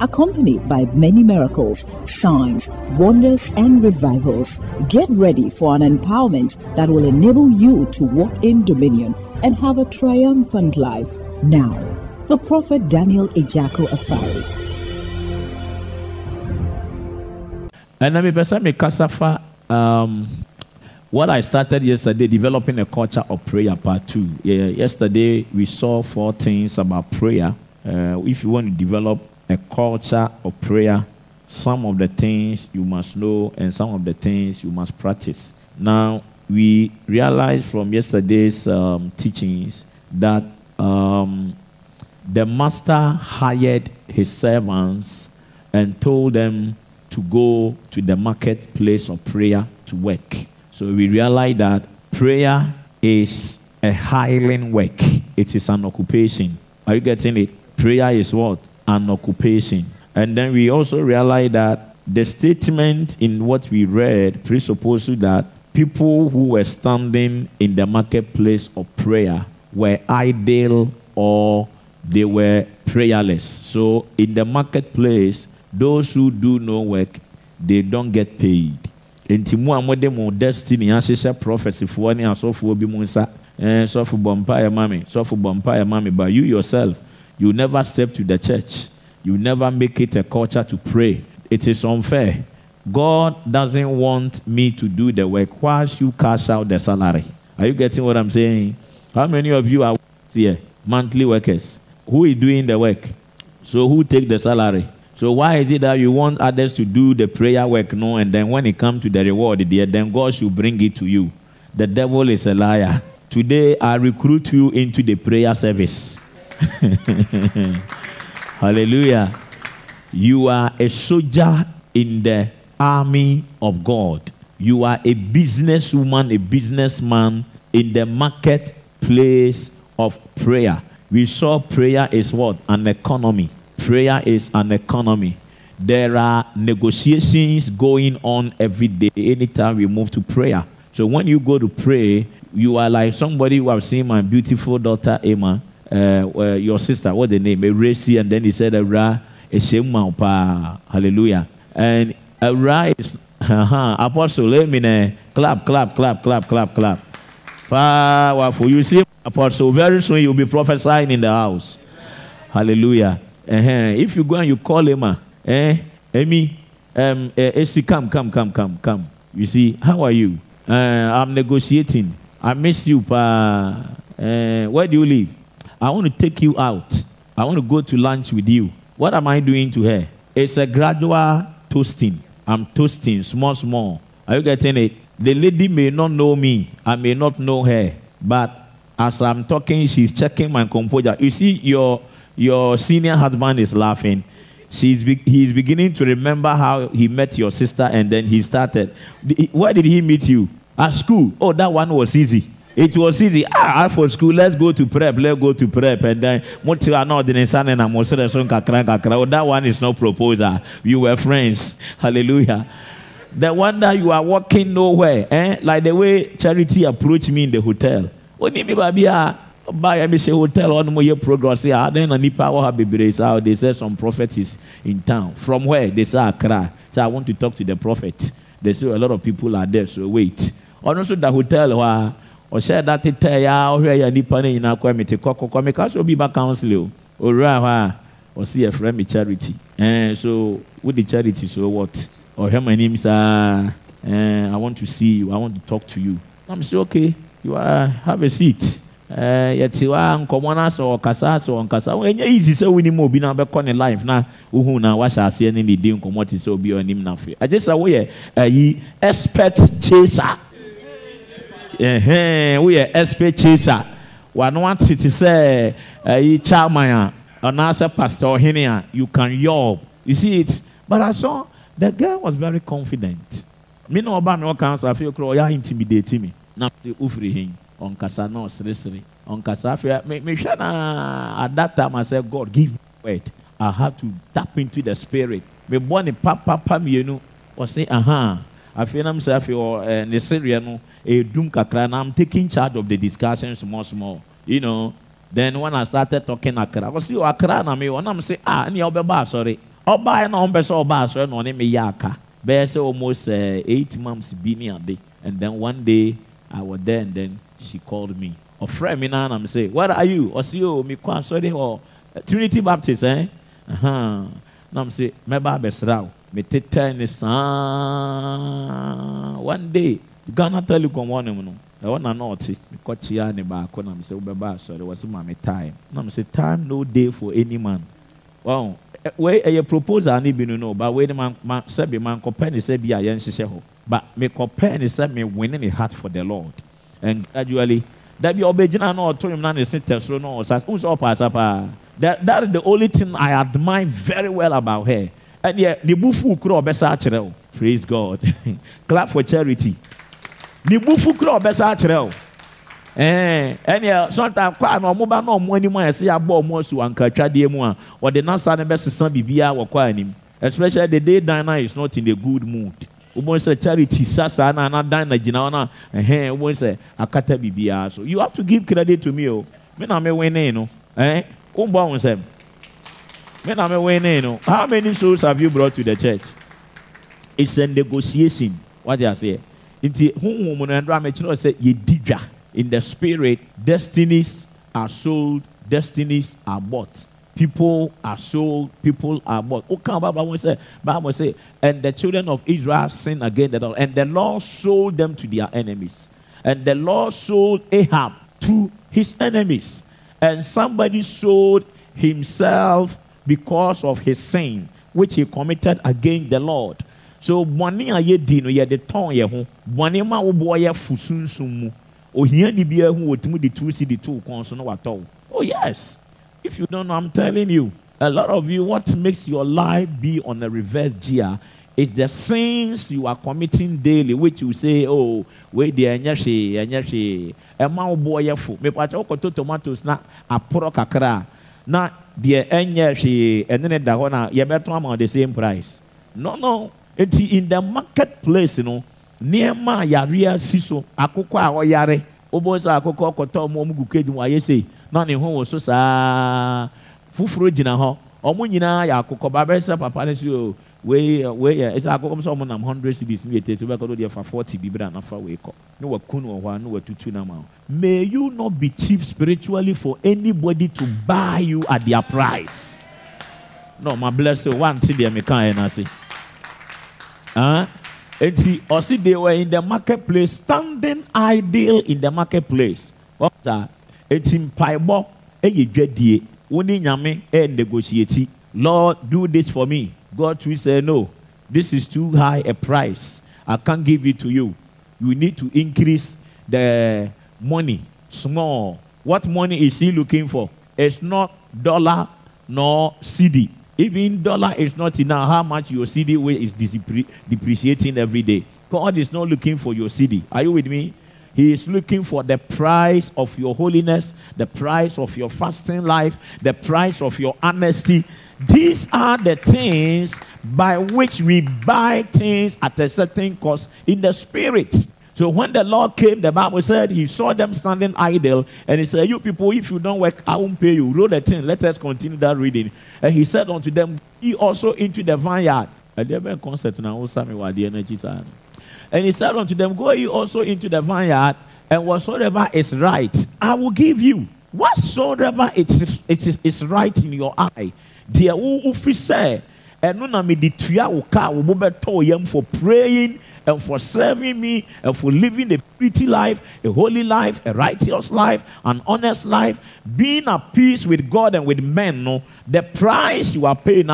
accompanied by many miracles, signs, wonders, and revivals. Get ready for an empowerment that will enable you to walk in dominion and have a triumphant life. Now, the prophet Daniel Ejako Afari. And person me kasafa um what I started yesterday, developing a culture of prayer, part two. Yeah, yesterday we saw four things about prayer. Uh, if you want to develop a culture of prayer, some of the things you must know and some of the things you must practice. Now, we realized from yesterday's um, teachings that um, the master hired his servants and told them to go to the marketplace of prayer to work. So we realized that prayer is a hiring work, it is an occupation. Are you getting it? Prayer is what? An occupation. And then we also realized that the statement in what we read presupposes that people who were standing in the marketplace of prayer were idle or they were prayerless. So in the marketplace, those who do no work, they don't get paid. nti mu a mode mo destiny ahyehyɛ prophecyfoɔ ne asɔfoɔ bi mu nsa eh, sɔfo bɔ mpaeɛ ma me sɔfo bɔ ma me but you yourself you never step to the church. You never make it a culture to pray. It is unfair. God doesn't want me to do the work. Whilst you cash out the salary? Are you getting what i'm saying? How many of you are here? Monthly workers. Who is doing the work? So who take the salary? So why is it that you want others to do the prayer work, no, and then when it comes to the reward, dear, then God should bring it to you? The devil is a liar. Today I recruit you into the prayer service. Hallelujah. You are a soldier in the army of God. You are a businesswoman, a businessman in the marketplace of prayer. We saw prayer is what? An economy. Prayer is an economy. There are negotiations going on every day, anytime we move to prayer. So when you go to pray, you are like somebody who have seen my beautiful daughter Emma, uh, your sister, what the name? Eracy, and then he said, Ara, Era, pa. Hallelujah. And Era is, uh-huh, Apostle, amen. Clap, clap, clap, clap, clap, clap. Powerful. You see, Apostle, very soon you'll be prophesying in the house. Hallelujah. Uh-huh. If you go and you call uh, eh, Amy, um, AC, come, come, come, come, come. You see, how are you? Uh, I'm negotiating. I miss you, pa. Uh, where do you live? I want to take you out. I want to go to lunch with you. What am I doing to her? It's a gradual toasting. I'm toasting small, small. Are you getting it? The lady may not know me. I may not know her. But as I'm talking, she's checking my composure. You see, your your senior husband is laughing. She's be- he's beginning to remember how he met your sister and then he started. Where did he meet you? At school. Oh, that one was easy. It was easy. Ah, for school, let's go to prep. Let's go to prep. And then, oh, that one is not proposal. You were friends. Hallelujah. The one that you are walking nowhere, eh? like the way Charity approached me in the hotel. buy a say hotel on more progress here. Then a nipa will have be how they say some prophet is in town. From where? They say Accra. So I want to talk to the prophet. They say a lot of people are there, so wait. Also the hotel where that it tell ya or where nipa ne ina kwa me te kokko me ka so bi ba council o. Or see a friend me charity. Eh so with the charity so what? Or hear my name sir. Eh I want to see you. I want to talk to you. I'm say okay. You are have a seat. Eh, yɛte wa nkɔmɔ no asɛ ɔkasa asɛ ɔnkasa ɛnyɛ easy sɛ wonim obi na wobɛkɔ ne life na wohu na wahyɛ aseɛ ne ne di nkɔmmɔ te sɛ obi ɔnim nafo agye sɛ woyɛ ayi expert chaser woyɛ expert chaser. Wano ate te sɛ eh, ayi chairman a anaasɛ pastor ɔhene a you can yob you see it? But I saw the girl was very confident. Me na ɔba na ɔka nsa afei kura ɔyɛ intimidate me. Na te wofiri hen ɔnkasa na ɔseresere ɔnkasa afei mehwɛ na at that time i said god give me word. I have to tap into the spirit. Mebɔ ne papapa mmienu ɔse aha. Afei nam sɛ afei ɔ ne sereɛ no na i'm taking charge of the discussion small small you know then when i started talking akra ɔse ɔ akra na me ɔnam sɛ ah nea ɔbɛba asɔre ɔbaeɛ na ɔmpɛ sɛ ɔba asɔre na ɔne me yɛ aka bɛyɛ sɛ almost uh, eight months bi ne ade and then one day i was there and then she called me. Ɔfrɛ me na nam sɛ where are you? Ɔse o mekɔ asɔre hɔ trinity baptist eh? uh-huh. nam sɛ mɛba abɛsra wo metetɛ ne saa one day ghana telecom hɔ nom no. Ɛwɔ na na ɔte mekɔkyea ne baako nam sɛ wobɛba asɔre wɔ sɛ ma me time. Nam sɛ time no day for any man. Well, wei ɛyɛ proposal ne bi no no ba wei ne ma ma sɛbi ma nkɔpɛ ne sɛ bi a yɛnhyehyɛ hɔ but mekɔpɛ ne sɛ me win ne heart for the lord. And gradually dabi ɔbɛgyina na ɔto nwom na ne se na ɔsa sɛ ɔpa asa paa that that is the only thing i admire very well about her. Ɛdeɛ ne bufu kura ɔbɛsa akyerɛ o. Praise god. Clap for charity ne bufu kura ɔbɛsa akyerɛ o ɛɛ eh, ɛneɛ sɔnta kɔ a na ɔmo ba na ɔmo anim a yɛsɛ yɛabɔ ɔmo asu ankatwadeɛ mu a ɔde nasa no bɛsesa biribiara wɔ kɔ anim. Especially the day diner is not in a good mood. Wobɛn sɛ charity sa saa na na dan na gyina hɔ na ɛhɛn wobɛn sɛ akata biribiara so you have to give credit to me o. Me na me winning no eh, ɛɛ wɔn bɔ ahun sɛm me na me winning no how many souls have you brought to the church? It's a negotiation. Wate aseɛ nti huhum no sɛ yɛdi dwa. In the spirit destinies are sold destinies are bought. People are sold people are bought. Kan bible say bible say and the children of israel sinned against the lord. And the lord sold them to their enemies. And the lord sold ahab to his enemies. And somebody sold himself because of his sin which he committed against the lord so bɔnne a yɛdi no yɛde tɔn yɛ ho. Bɔnne ma woboɔ yɛ fu sunsun mu. Ohiani biara ho wɔtumi de tu si de tu kɔn so na watɔ wo oh yes. If you don't know i'm telling you a lot of you what makes your life be on a reverse gear is the sins you are committing daily which you say oh wei deɛ ɛnyɛ hwee ɛnyɛ hwee ɛma wo boɔ yɛ fo mepakyɛ wokɔtɔ tomatoes na aporɔ kakra. Na deɛ ɛnyɛ hwee ɛne ne da hɔ na yɛbɛtɔn ama the same price. No no in the marketplace no nneɛma a yareɛ si so akokɔ a ɔyare wobɔ sɛ akokɔ kɔtɔ ɔmo ɔmo gu mu na ne ho wɔ so saa. Foforɔ gyina hɔ ɔmo nyinaa yɛ akokɔ baabɛ sɛ papa ne so oh, o sɛ ɔmo nam hundred cities ne yɛ tɛ so do deɛ fa forty bi bra nafa wei kɔ. Ne wakun wɔ hɔ a ne watutu nam a may you not be cheap spiritually for anybody to buy you at their price. No ma bless one ti deɛ meka yɛ n'ase. Huh? Enti ɔsi they were in the marketplace standing idle in the marketplace. Ɔta eti mpaebɔ ɛyɛ dwadie wɔne nyame ɛ negotiate Lord do this for me. God too say, no this is too high a price I can't give it to you. You need to increase the money small. What money is he looking for? It's not dollar nor cedi. Even dollar is not enough. How much your cedi weight is depreciating every day. God is not looking for your cedi. Are you with me? He is looking for the price of your holiness, the price of your fasting life, the price of your honesty. These are the things by which we buy things at a certain cost in the spirit. So when the Lord came, the Bible said he saw them standing idle, and he said, You people, if you don't work, I won't pay you. Roll the thing. Let us continue that reading. And he said unto them, He also into the vineyard. And they were oh, the energy side. And he said unto them, Go ye also into the vineyard, and whatsoever is right, I will give you. Whatsoever it is, it is, is right in your eye. Dear who say, and no na me di tua wo ka wo bɛtɔ yam for praying and for serving me and for living a pretty life, a holy life, a righteous life, an honest life, being at peace with God and with men. No, the price you are paying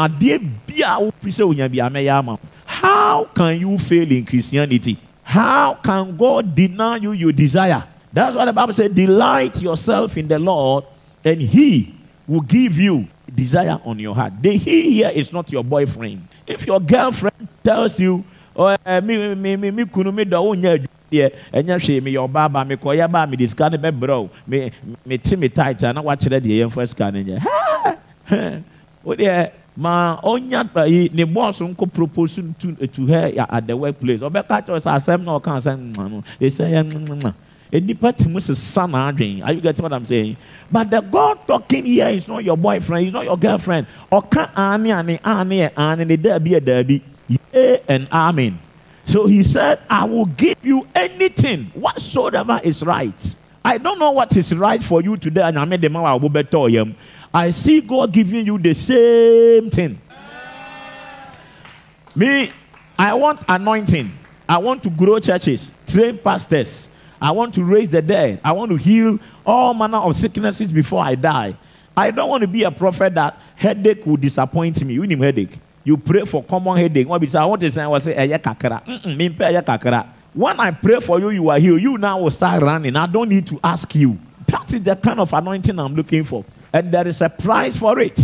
how can you fail in Christianity? How can God deny you your desire? That's what the Bible said. Delight yourself in the Lord, and He will give you desire on your heart. The He here is not your boyfriend. If your girlfriend tells you, Oh, eh, mi mi mi mi kunu mi dɔ o nya adwumadeɛ ɛnyɛ hwee mi yɛ ɔbaa ba mi kɔ yɛ ba mi de sika ne bɛ brɛ o. Mi mi ti mi tight a na wakyerɛ deɛ yɛn fɔ sika ne nyɛ hɛɛ o deɛ ma ɔnya yi ne bɔɔso nko propose to to her at the work place ɔbɛka kyerɛ sɛ asɛm na ɔka asɛm nwa no esɛ yɛ nwa nipa ti mu sisa n'adwen are you getting what i'm saying? But the god talking here is not your boyfriend he's not your girlfriend. Ɔka ani ani ani ani ne daabi yɛ daabi yee and amen so he said i will give you anything whatsoever is right i don't know what is right for you today and i made the man i see god giving you the same thing me i want anointing i want to grow churches train pastors I want to raise the dead. I want to heal all manner of sicknesses before I die. I don't want to be a prophet that headache will disappoint me. You need headache. You pray for common headache. What I want to say, I say, eya kakra. When I pray for you, you are healed. You now will start running. I don't need to ask you. That is the kind of anointing I'm looking for, and there is a price for it.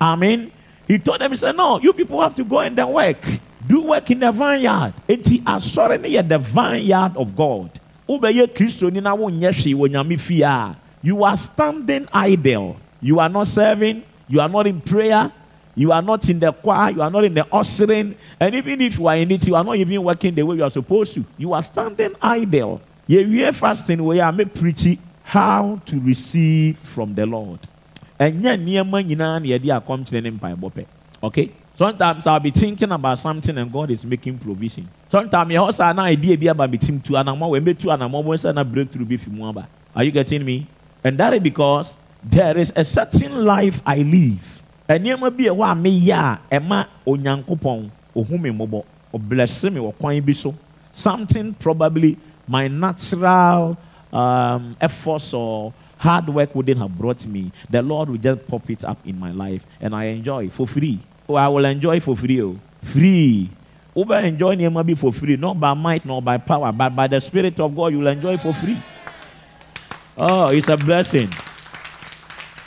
I mean, he told them, he said, "No, you people have to go and then work. Do work in the vineyard. And he the vineyard of God." you are standing idle you are not serving you are not in prayer you are not in the choir you are not in the ushering and even if you are in it you are not even working the way you are supposed to. You are standing idle. Yɛwie fasting wei a me preach how to receive from the lord. Akɔmkyerɛ ne okay Sometimes I'll be thinking about something and God is making provision. Sometimes you also an idea and and be from Are you getting me? And that is because there is a certain life I live. And you be a wa me ya ema onyankopon ohumi mobo or bless me or kwan bi so. Something probably my natural um, efforts or hard work wouldn't have brought me. The Lord will just pop it up in my life and I enjoy for free. Oh, I will enjoy for free. Oh. Free. Over enjoy nneɛma bi for free, not by might, nor by power, but by the Spirit of God, you will enjoy for free. Oh, it's a blessing.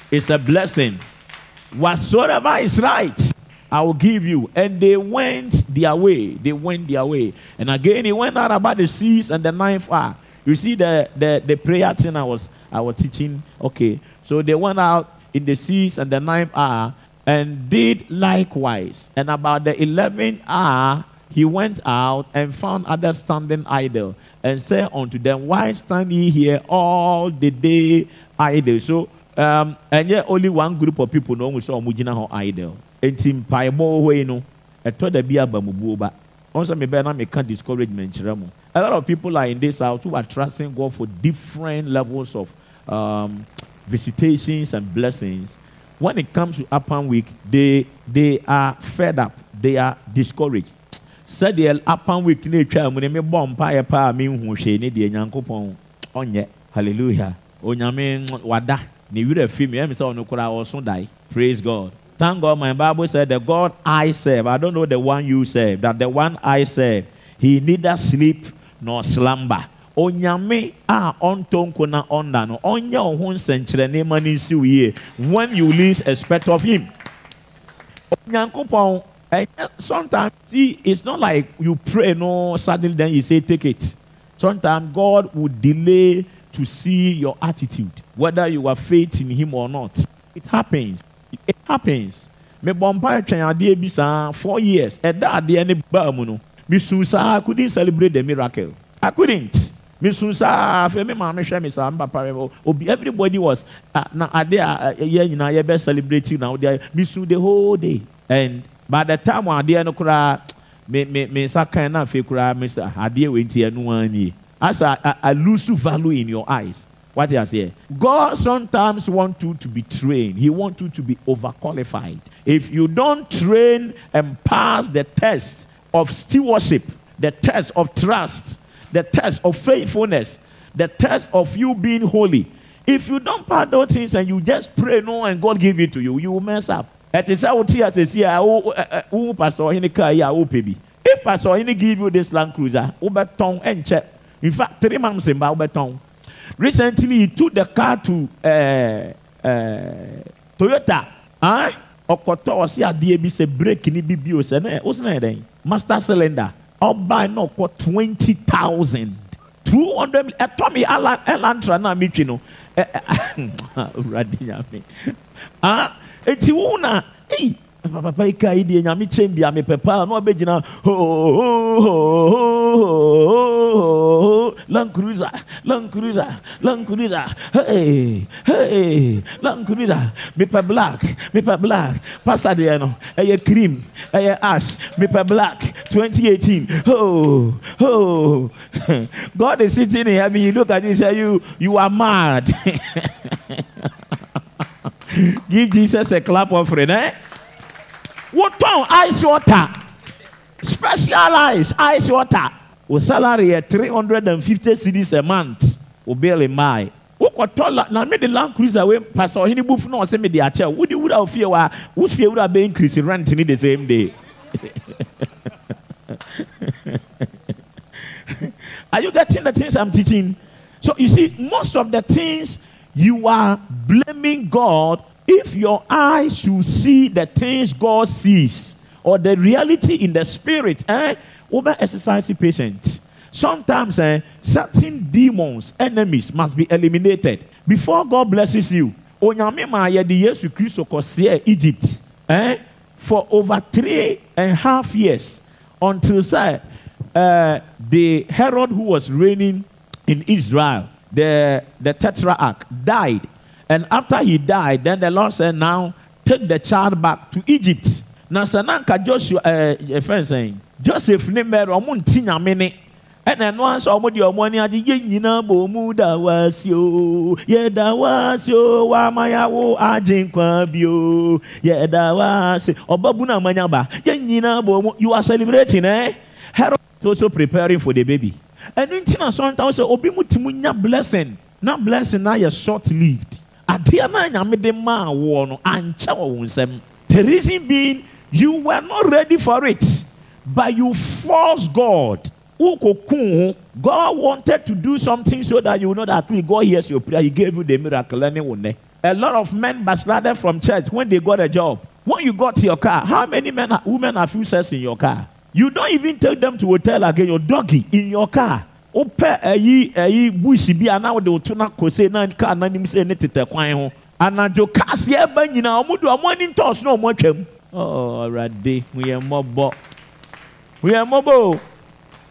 It's a blessing. Whatsoever is right, I will give you. And they went their way. They went their way. And again, he went out about the seas and the ninth hour. You see the, the, the prayer thing I was I was teaching. Okay. So they went out in the seas and the ninth hour and did likewise. And about the eleventh hour, he went out and found others standing idle, and said unto them, Why stand ye here all the day idle? So, um, and yet only one group of people know we saw Mujina idle. And Tim Paibo way no, a told the Bia Bamububa. Also, me better make discouragement. A lot of people are in this house who are trusting God for different levels of um, visitations and blessings when it comes to upper week, they they are fed up, they are discouraged. sɛdeɛ upper week ne atwa mu ne me bɔ mpaeɛ paa me nhu ne deɛ nyankopɔn ɔnyɛ hallelujah onyame wada ne werɛ afi me? Ɛmi sɛ ɔno koraa ɔso dae praise god. Thank god my bible said the god i serve i don't know the one you serve that the one i serve he neither sleep nor slumber. Onyame a ɔntɔ nko ɔnda no. Ɔnyɛ wo ho nsɛnkyerɛnne ma no yie when you least expect of him. Onyankopɔn sometimes see it's not like you pray no suddenly then you say take it. Sometimes god will delay to see your attitude whether you have faith in him or not. It happens. It happens. Mebɔ mpa twɛn adeɛ bi saa four years. Ɛda adeɛ ne baa mu no mesu saa i couldn't celebrate the miracle. I couldn't. Mesu saa afei me maame hwɛ me saa mpapa obi everybody was na ade a yɛ nyinaa yɛbɛ celebrate na ɔde mesu the whole day. And by the time adeɛ no koraa me me me nsa kan na afei me sa adeɛ wɔ nti nie as a, a, a value in your eyes what I say? God sometimes want you to be trained. He want you to be overqualified. If you don't train and pass the test of stewardship, the test of trust, the test of faithfulness, the test of you being holy. If you don't pass those things and you just pray no and God give it to you, you will mess up. It is how tea as see who pastor in the car baby. If pastor in give you this Land Cruiser, tongue and check. In fact, three months in tongue. Recently, he took the car to uh, uh, Toyota. Huh? ɔkɔtɔ ɔsi adeɛ bi sɛ brake ni bi bi o sɛ ne sɛ ne yɛ dɛ master cylinder ɔbaa na ɔkɔ twenty thousand two hundred ɛtɔ mi ala ɛlantra na mi twi no ɛ ɛ awurade nyame ah eti wo na eyi papa yi ka yi deɛ nyame kyɛn bi ame pɛpɛ a na land cruiser land cruiser hey hey cruiser mepɛ black mepɛ black pastor deɛ no ɛyɛ cream ɛyɛ ash mepɛ black 2018 oh oh God is sitting in heaven you look at and say you you are mad give Jesus a clap offering eh wotɔn ice water. Special ice water. O salary yɛ three hundred and fifty cedis a month. O bill maae wokɔtɔ la na mi de land cruiser wey pastor ɔhene bufu na ɔsɛ mi de akyɛw wodi wura ofie wa wofie wura bɛ increase rent ni the same day. Are you getting the things i'm teaching? So you see most of the things you are blaming god if your eyes should see the things God sees or the reality in the spirit, eh, over exercise patient. Sometimes eh, certain demons, enemies must be eliminated before God blesses you. Ma Egypt eh, for over three and a half years until say, uh, the Herod who was reigning in Israel, the, the tetrarch, died. And after he died, then the Lord said, Now take the child back to Egypt. Now, Sananka Joshua, uh, friend saying, Joseph ne Mary, ọmụ nti nyame ne. Ɛna ɛno ansa ɔmo de ɔmo ani agye yɛn nyinaa bɔ ɔmo da wasi o yɛ da wasi o wama ya wo agye nkwa bi o yɛ da wasi ɔba na amanya ba yɛn nyinaa bɔ you are celebrating eh? Herod is also preparing for the baby. Ɛnu nti na sometimes sɛ obi mu ti mu nya blessing. Na blessing na yɛ short lived the reason being you were not ready for it but you force God. God wanted to do something so that you know that when God hears your prayer, He gave you the miracle. A lot of men backslided from church when they got a job. When you got your car, how many men, women have you sex in your car? You don't even take them to hotel again. Your doggy in your car. Ope eyi eyi bushi bi ana wo de otu na kose na car na nim se ne tete kwan ho. Anajo kasi eba nyina omo do omo ani ntos na omo twam. Oh, already we are mobo. We are mobo.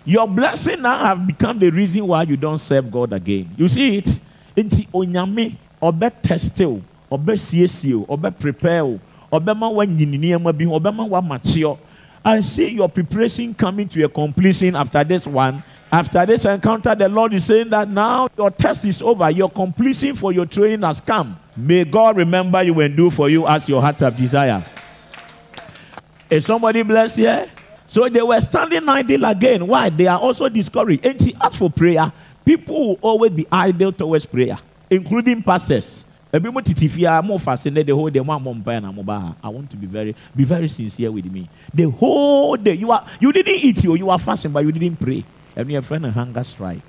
Your blessing now have become the reason why you don't serve God again. You see it? Nti onyame obe test o, obe siesie o, obe prepare o, obe ma wa nyini nneɛma bi ho, obe ma wa mature. I see your preparation coming to a completion after this one. After this encounter, the Lord is saying that now your test is over. Your completion for your training has come. May God remember you and do for you as your heart of desire. Is somebody blessed here? So they were standing idle again. Why? They are also discouraged. And he asked for prayer. People will always be idle towards prayer, including pastors. Ebi mo titi fia mo fascinate the whole day. Mo amo mpa na mo ba. I want to be very, be very sincere with me. The whole day you are, you didn't eat you, you are fasting, but you didn't pray. And your friend a hunger strike.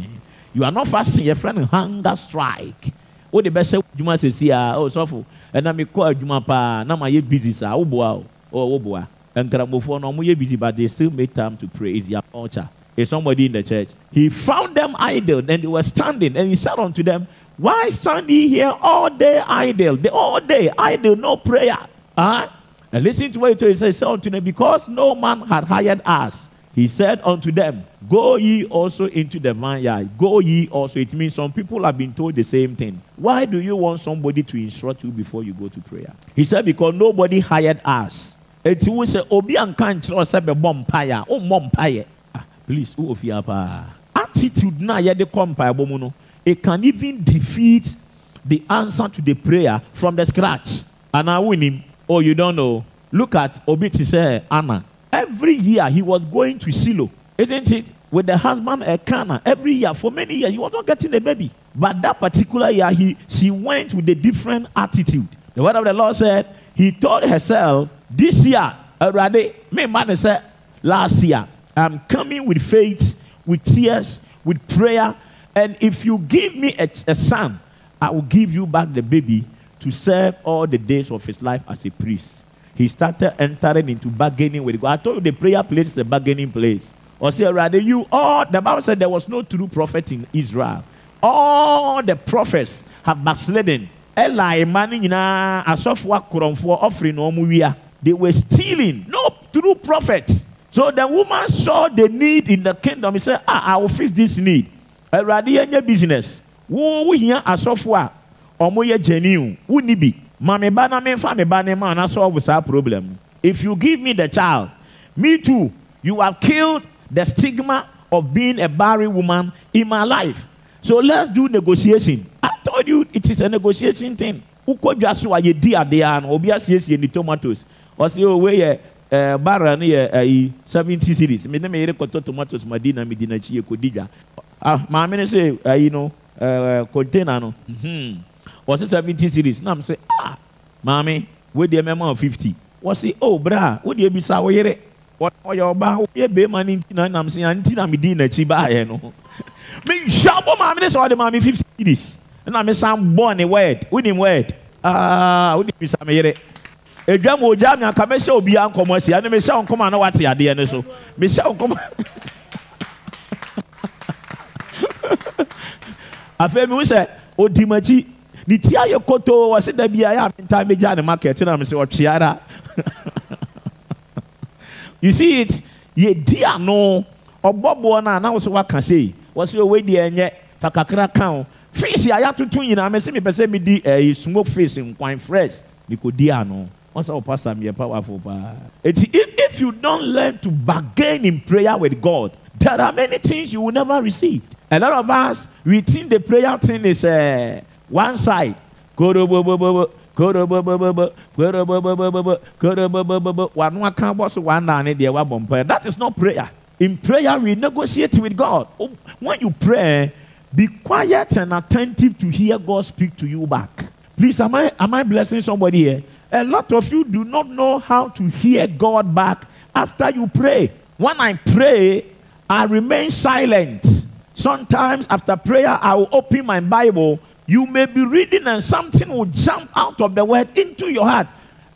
you are not fasting, your friend a hunger strike. What the best say? Juma says here, oh so and na me call Juma pa na my busy sa. Oh boy, oh boy. nkramofo no ɔmo busy but they still make time to pray it's their culture is somebody in the church he found them idle and they were standing and he said unto them why stand ye here all day idle? The all day idle no prayer. Huh? and listen to what he said, unto them because no man had hired us he said unto them go ye also into the vineyard. Go ye also. It means some people have been told the same thing. Why do you want somebody to instruct you before you go to prayer? He said because nobody hired us. Eti wo sɛ obi anka nkyerɛ sɛ bɛbɔ mpaeɛ a wommɔ mpaeɛ ah please wo ofia paa attitude na yɛde kɔ mpaeɛbɔ mu no it can even defeat the answer to the prayer from the scratch. And I win him. oh you don't know. Look at obi te anna. Every year he was going to Shiloh isn't it? With the husband Elkanah every year for many years he was not getting a baby. But that particular year he she went with a different attitude. The word of the lord said he told herself this year, already, me man said last year, I'm coming with faith, with tears, with prayer, and if you give me a, a son, I will give you back the baby to serve all the days of his life as a priest. he started entering into bargaining with God. I told you the prayer place is a bargaining place. Or say, rather, you all, the Bible said there was no true prophet in Israel. All the prophets have backslidden. Eli, man, asofwa kuromfo offering no They were stealing. No true prophets. So the woman saw the need in the kingdom. He said, ah, I will fix this need. Awurade yɛnyɛ business. Wo wohia asɔfo a ɔmo yɛ genuine. Wo ni bi. Ma me ba na me fa me ba ne ma na solve saa problem. If you give me the child, me too, you have killed the stigma of being a barren woman in my life. So let's do negotiation. I told you it is a negotiation thing. Ukọ dwa so a yɛdi adeɛ ano obi asiesie ne tomatoes. Ɔsi o wei yɛ ɛɛ uh, bara no yɛ ɛyi seventy series me ne me yere kɔtɔ tomatoes ma di na me di n'akyi yɛ kɔ di dwa ah maame ne sɛ ɛyi no ɛɛ container no. Hmm wɔsi seventy series. Na m sɛ ah maame wo deɛ mɛma o fifty. Wɔsi oh bra wo deɛ bisa wo yere. Ɔyɛ ɔbaa yɛ bɛrima ne nti na nam sɛ nti na me di n'akyi baayɛ no. Me nhyɛ bɔ maame ne sɛ ɔde maame fifty series. Ɛna me san bɔ ne word. Wo nim word. Ah wo deɛ bisa me yere. Edwa mu ogya mi anka mehyɛ obiara nkɔmɔ asi ɛna mehyɛ nkɔmɔ a na wate adeɛ no so. Mehyɛ nkɔmɔ afei mi sɛ ne ti ayɛ da megya ne market na you see it ano ɔbɔboɔ na sei deɛ ɛnyɛ fa kakra o yɛatoto nyinaa mɛ sɛ sɛ ɛyi fish nkwan di ano. Our oh, pastor powerful. If, if you don't learn to bargain in prayer with God, there are many things you will never receive. A lot of us, we think the prayer thing is uh, one side. That is not prayer. In prayer, we negotiate with God. When you pray, be quiet and attentive to hear God speak to you back. Please, am I am I blessing somebody here? A lot of you do not know how to hear God back after you pray. When I pray, I remain silent. Sometimes after prayer, I will open my Bible. You may be reading and something will jump out of the word into your heart.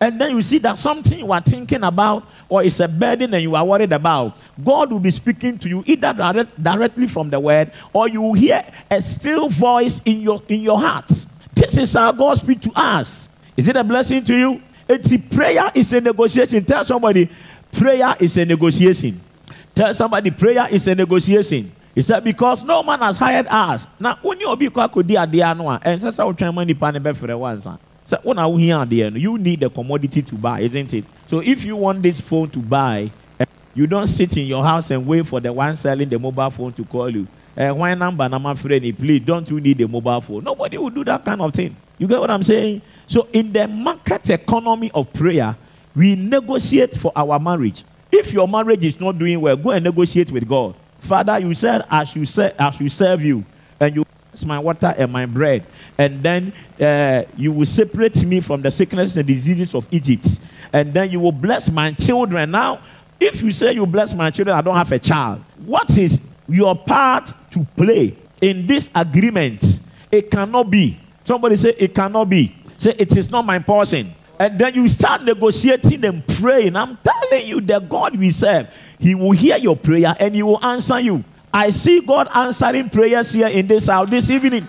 And then you see that something you are thinking about or it's a burden and you are worried about. God will be speaking to you either direct, directly from the word or you will hear a still voice in your, in your heart. This is how God speaks to us. Is it a blessing to you? It's prayer is a negotiation. Tell somebody, prayer is a negotiation. Tell somebody, prayer is a negotiation. He said, because no man has hired us. Now, when you be could do a and says, I'll try money pan for a once. So, when I hear the end, you need the commodity to buy, isn't it? So, if you want this phone to buy, eh, you don't sit in your house and wait for the one selling the mobile phone to call you. Uh, why number, number friend, please don't you need a mobile phone? Nobody will do that kind of thing. You get what I'm saying? So, in the market economy of prayer, we negotiate for our marriage. If your marriage is not doing well, go and negotiate with God. Father, you said, I should, say, I should serve you, and you bless my water and my bread, and then uh, you will separate me from the sickness and diseases of Egypt, and then you will bless my children. Now, if you say you bless my children, I don't have a child. What is your part to play in this agreement? It cannot be. Somebody say, It cannot be. Say, it is not my portion. And then you start negotiating and praying. I'm telling you, the God we serve, He will hear your prayer and He will answer you. I see God answering prayers here in this house this evening.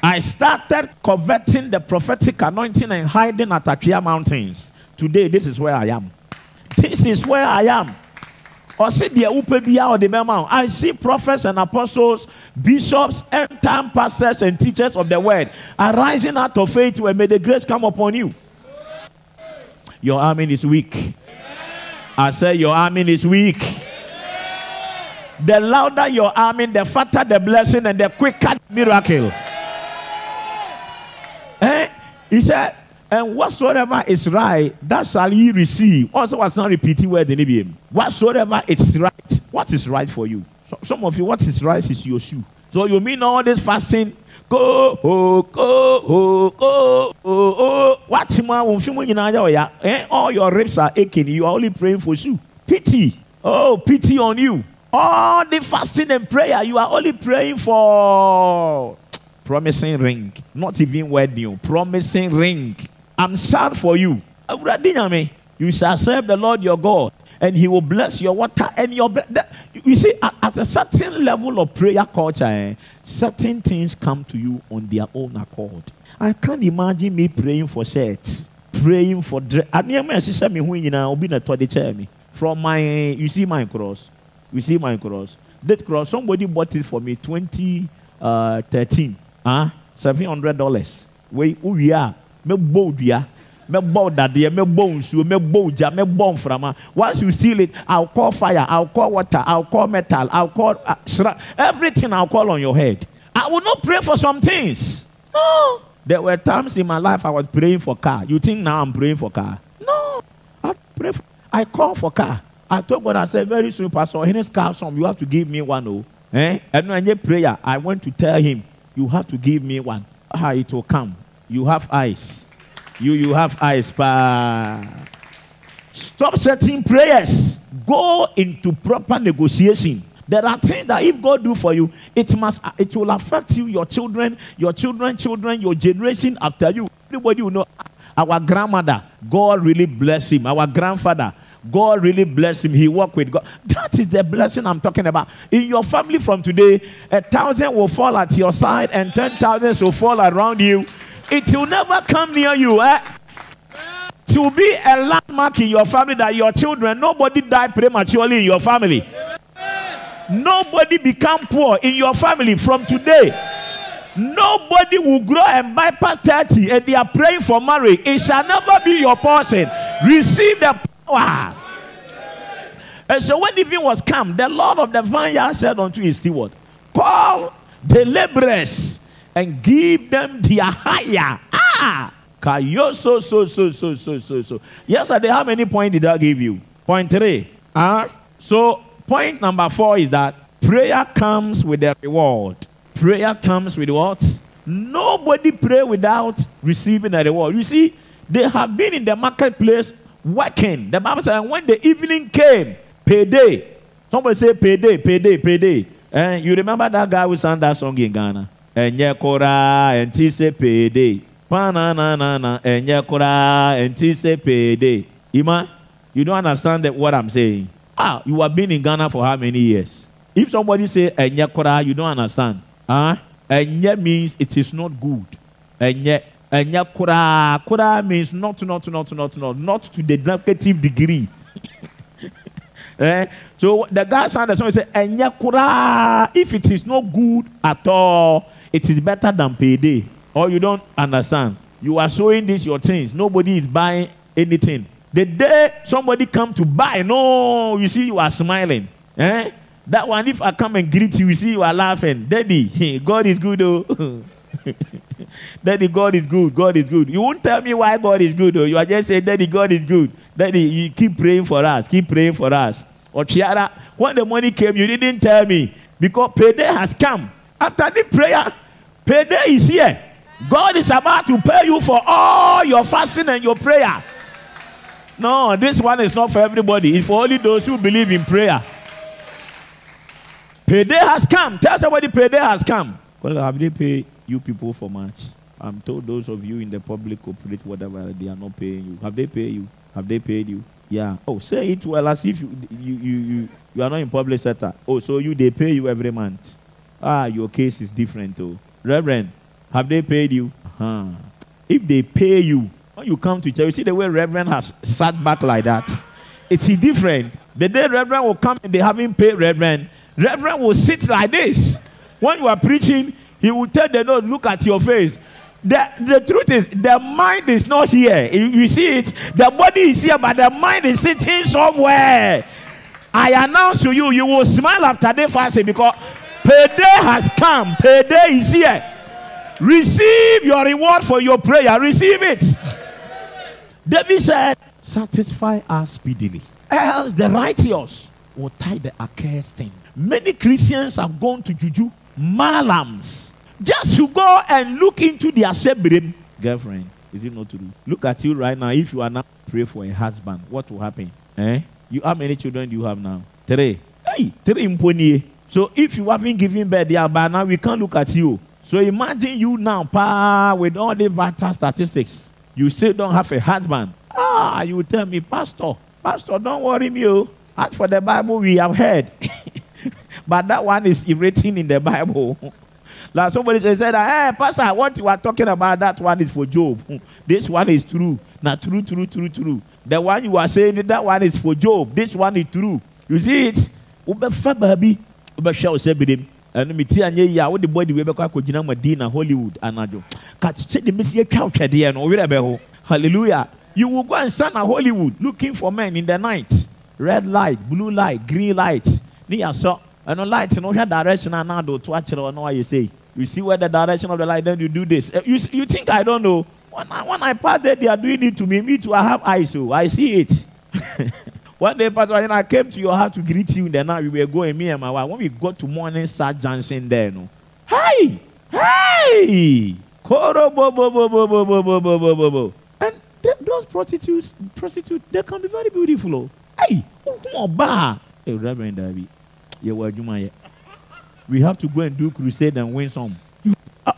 I started coveting the prophetic anointing and hiding at Akia Mountains. Today, this is where I am. This is where I am. I see prophets and apostles, bishops, end time pastors and teachers of the word arising out of Faith Word may the grace come upon you. Your army is weak. I say your army is weak. The louder your army, the fatter the blessing and the quicker the miracle. Eh? He said, and whatsoever is right, that shall ye receive. Also, was not repeating in the Whatsoever is right, what is right for you? So, some of you, what is right is your shoe. So you mean all this fasting? Go, oh, go, oh, go, oh, oh. What more? Eh? All your ribs are aching. You are only praying for shoe. Pity. Oh, pity on you. All the fasting and prayer, you are only praying for promising ring, not even wedding, promising ring. I'm sad for you. You serve the Lord your God, and He will bless your water and your bread. You see, at, at, a certain level of prayer culture, eh, certain things come to you on their own accord. I can't imagine me praying for shirts, praying for. From my, you see my cross, you see my cross. That cross, somebody bought it for me 2013. Uh, $700. Wait, we are. Me bold, mɛbɔ dadeɛ mɛbɔ nsuo mɛbɔ ogya mɛbɔ mframa. Once you seal it i'll call fire i'll call water i'll call metal i'll call uh, shra- everything i'll call on your head. I will not pray for some things. No. There were times in my life i was praying for car. You think now i'm praying for car? No. I pray for, i call for car. I told god i said very soon pastor his car some you have to give me one oh. Eh? And when you prayer i went to tell him you have to give me one. Ah it will come. You have eyes you, you have eyes. Pa. Stop setting prayers. Go into proper negotiation. There are things that if God do for you, it must it will affect you, your children, your children, children, your generation after you. Everybody will know ah, our grandmother, God really bless him. Our grandfather, God really bless him. He worked with God. That is the blessing I'm talking about. In your family from today, a thousand will fall at your side and ten thousands will fall around you it will never come near you. Eh? To be a landmark in your family that your children, nobody die prematurely in your family. Nobody become poor in your family from today. Nobody will grow and bypass 30 and they are praying for marriage. It shall never be your portion. Receive the power. And so when the evening was come, the Lord of the vineyard said unto his steward, Call the laborers and give them their hire. Ah! Kayo so so so so so so so. Yesterday, how many points did I give you? Point three. Ah, so point number four is that prayer comes with a reward. Prayer comes with what? Nobody pray without receiving a reward. You see, they have been in the marketplace working. The Bible says, when the evening came, payday. Somebody say payday, payday, payday. And you remember that guy who sang that song in Ghana? Enye koraa ɛnti sɛ peede pananana enye koraa ɛnti sɛ peede ima you don't understand that what i'm saying. Ah you have been in ghana for how many years? If somebody say enye koraa you don't understand. Ah enye means it is not good. Enye enye koraa koraa means not not not not not not to the negative degree. Eh? so the guy sounded song say enye koraa if it is not good at all it is better than payday. Or you don't understand. You are showing this your things. Nobody is buying anything. The day somebody come to buy, no, you see you are smiling. Eh? That one, if I come and greet you, you see you are laughing. Daddy, God is good, oh. Daddy, God is good. God is good. You won't tell me why God is good, though. You are just saying, Daddy, God is good. Daddy, you keep praying for us. Keep praying for us. Or Chiara, when the money came, you didn't tell me because payday has come. After the prayer, payday is here. God is about to pay you for all your fasting and your prayer. No, this one is not for everybody. It's for only those who believe in prayer. Payday has come. Tell somebody payday has come. Well, have they paid you people for much? I'm told those of you in the public corporate, whatever, they are not paying you. Have they paid you? Have they paid you? Yeah. Oh, say it well as if you you you, you, you are not in public sector. Oh, so you they pay you every month. Ah, your case is different, though. Reverend, have they paid you? Uh-huh. If they pay you, when you come to church, you see the way Reverend has sat back like that. It's different. The day Reverend will come and they haven't paid Reverend, Reverend will sit like this. When you are preaching, he will tell the Lord, look at your face. The, the truth is, the mind is not here. You, you see it? The body is here, but the mind is sitting somewhere. I announce to you, you will smile after the fasting because Payday has come. Payday is here. Receive your reward for your prayer. Receive it. David said, Satisfy us speedily. Else the righteous will tie the accursed thing. Many Christians have gone to Juju, Malams, just to go and look into their sebrim. Girlfriend, is it not true? Look at you right now. If you are not pray for a husband, what will happen? Eh? You how many children do you have now? Three. Hey, three imponi. So if you haven't given birth there by now, we can't look at you. So imagine you now, pa, with all the vital statistics. You still don't have a husband. Ah, you tell me, Pastor, Pastor, don't worry me. Oh. As for the Bible, we have heard. but that one is written in the Bible. like somebody said, hey, Pastor, what you are talking about, that one is for Job. this one is true. Now, true, true, true, true. The one you are saying, that one is for Job. This one is true. You see it? Ubesha usebidem. ɛno meti anyɛ yi a wode bɔde wei bɛkɔ akɔgyina madina hollywood anadwo. Ka sɛde mɛsi atwa twɛdeɛ no wowerɛ bɛho. Hallelujah. You will go and stand at hollywood looking for men in the night. Red light blue light green light. Ne yɛsɔ ɛno light no wohwɛ direction a na ado to akyerɛ ɔno ayɛ sei. You see where the direction of the light then you do this. Uh, you, you think i don't know? When I, when I pass there they are doing it to me. Me too i have eyes so I see it One day, Pastor, when I came to your house to greet you in the night, we were going, me and my wife. When we got to morning, start dancing there, no. Hey! Hey! Bo bo bo bo bo bo bo bo bo bo. And those prostitutes, prostitutes, they can be very beautiful. Oh. Hey! Oba! Hey, Reverend David. Yeah, well, you We have to go and do crusade and win some.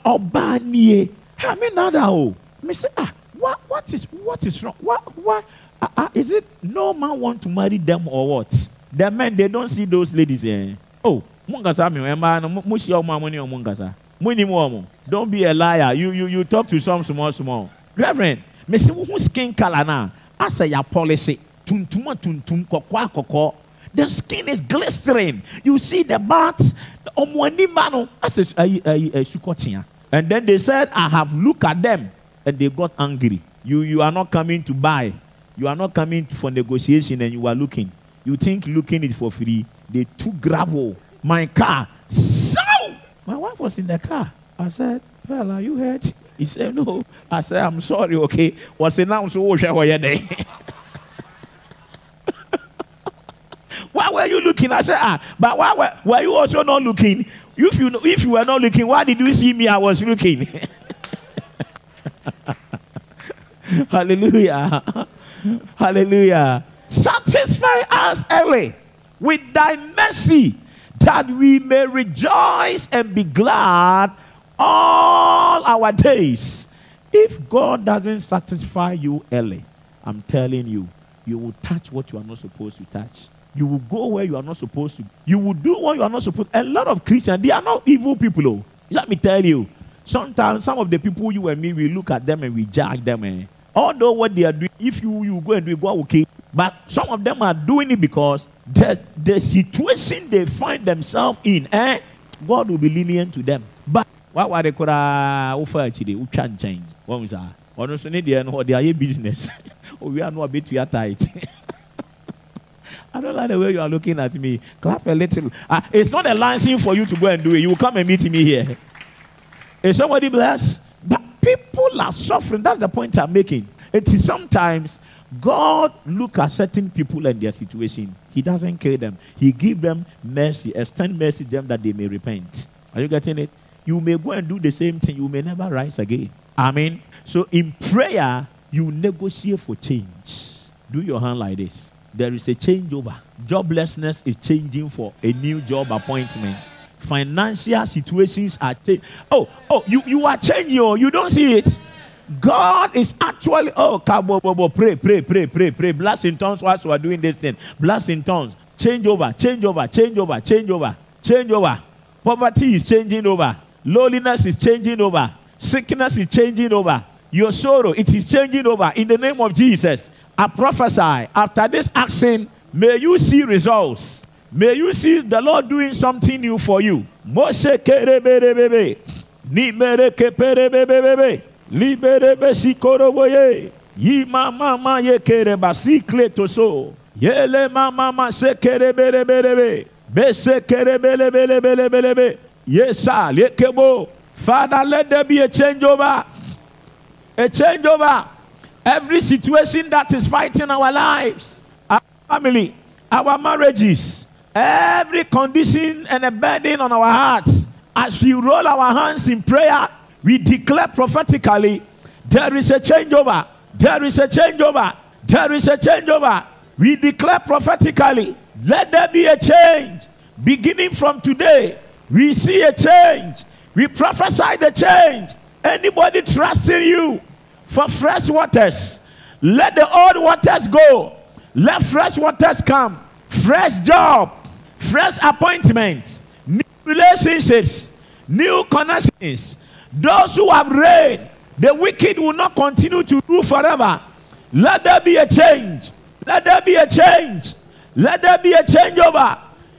Oba nie. I mean, nada oh. Me say, ah, what, what is, what is wrong? What, what? Uh, is it no man want to marry them or what? The men they don't see those ladies. Eh? Oh, mungasa mi emma no mushi omo amoni omo mungasa. Muni mo Don't be a liar. You you you talk to some small small. Reverend, me see who skin color na. Asa ya policy. Tuntuma tuntum kokwa kokko. The skin is glistering. You see the bat. Omo anima no. Asa ayi ayi sukotia. And then they said, I have looked at them, and they got angry. You you are not coming to buy. You are not coming for negotiation and you are looking. You think looking is for free. They took gravel. My car. So my wife was in the car. I said, Well, are you hurt? He said, No. I said, I'm sorry, okay. What's the name? So why were you looking? I said, ah, but why were, were you also not looking? If you if you were not looking, why did you see me? I was looking. Hallelujah. Hallelujah. Satisfy us early with thy mercy that we may rejoice and be glad all our days. If God doesn't satisfy you early, I'm telling you, you will touch what you are not supposed to touch. You will go where you are not supposed to. You will do what you are not supposed to. A lot of Christians, they are not evil people. Oh. Let me tell you. Sometimes some of the people you and me, we look at them and we judge them. Eh? Although what they are doing, if you, you go and do it, go okay. But some of them are doing it because the, the situation they find themselves in, eh, God will be lenient to them. But what were they called? Offer actually, uchanchang. What was that? Or so need no, they are business. oh, we are not a bit too tight. I don't like the way you are looking at me. Clap a little. Uh, it's not a license for you to go and do it. You will come and meet me here. Is somebody blessed? People are suffering. That's the point I'm making. It is sometimes God look at certain people and their situation. He doesn't kill them. He give them mercy, extend mercy to them that they may repent. Are you getting it? You may go and do the same thing. You may never rise again. Amen. So in prayer, you negotiate for change. Do your hand like this. There is a changeover. Joblessness is changing for a new job appointment financial situations are changing. Oh, oh, you, you are changing, oh, you don't see it. God is actually, oh, pray, pray, pray, pray, pray. Bless in tongues whilst we are doing this thing. Bless in tongues. Change over, change over, change over, change over, change over. Poverty is changing over. Loneliness is changing over. Sickness is changing over. Your sorrow, it is changing over. In the name of Jesus, I prophesy after this action, may you see results. May you see the Lord doing something new for you. Kerebebebe. Liberebe. Yi ma ye kereba ma se kereberebebe. Be se kerebelebelebelebelebe. Yesa lekebo. Father, let there be a. A. Every situation that is fighting our lives, our family, our marriages, every condition and a burden on our hearts, as we roll our hands in prayer, we declare prophetically there is a changeover. There is a changeover. There is a changeover. We declare prophetically, let there be a change. Beginning from today, we see a change. We prophesy the change. Anybody trusting you for fresh waters, let the old waters go. Let fresh waters come. Fresh job, fresh appointments, new relationships, new connections. Those who have reigned, the wicked will not continue to rule forever. Let there be a change. Let there be a change. Let there be a changeover.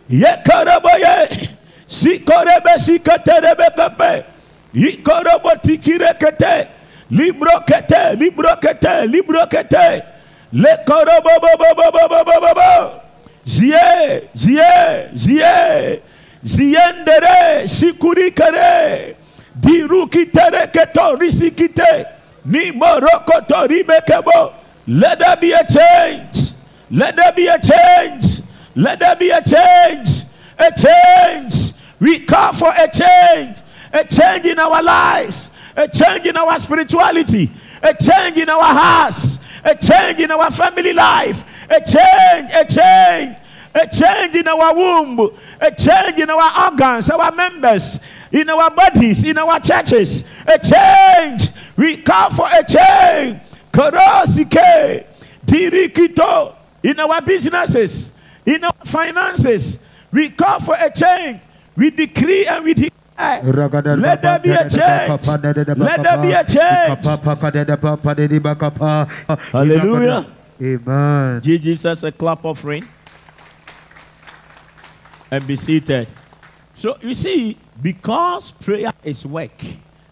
Yekareboye. Sikorebe sikaterebe kepe. Yikorobo tikirekete. Libro kete, libro kete, libro kete. Lekorobo bo bo bo bo bo bo bo bo. Zie, zie, zie. Ziendere, sikurikere. Dirukitere keto risikite. Ni morokoto ribekebo. Let there be a change. Let there be a change. Let there be a change. A change. We call for a change. A change in our lives. A change in our spirituality. A change in our hearts. A change in our family life. A change. A change. A change in our womb. A change in our organs, our members, in our bodies, in our churches. A change. We call for a change. Korosike. Dirikito. In our businesses, in our finances. We call for a change. We decree and we declare. Let there be a change. Let there be a change. Hallelujah. Amen. Give Jesus a clap offering and be seated. So you see, because prayer is work,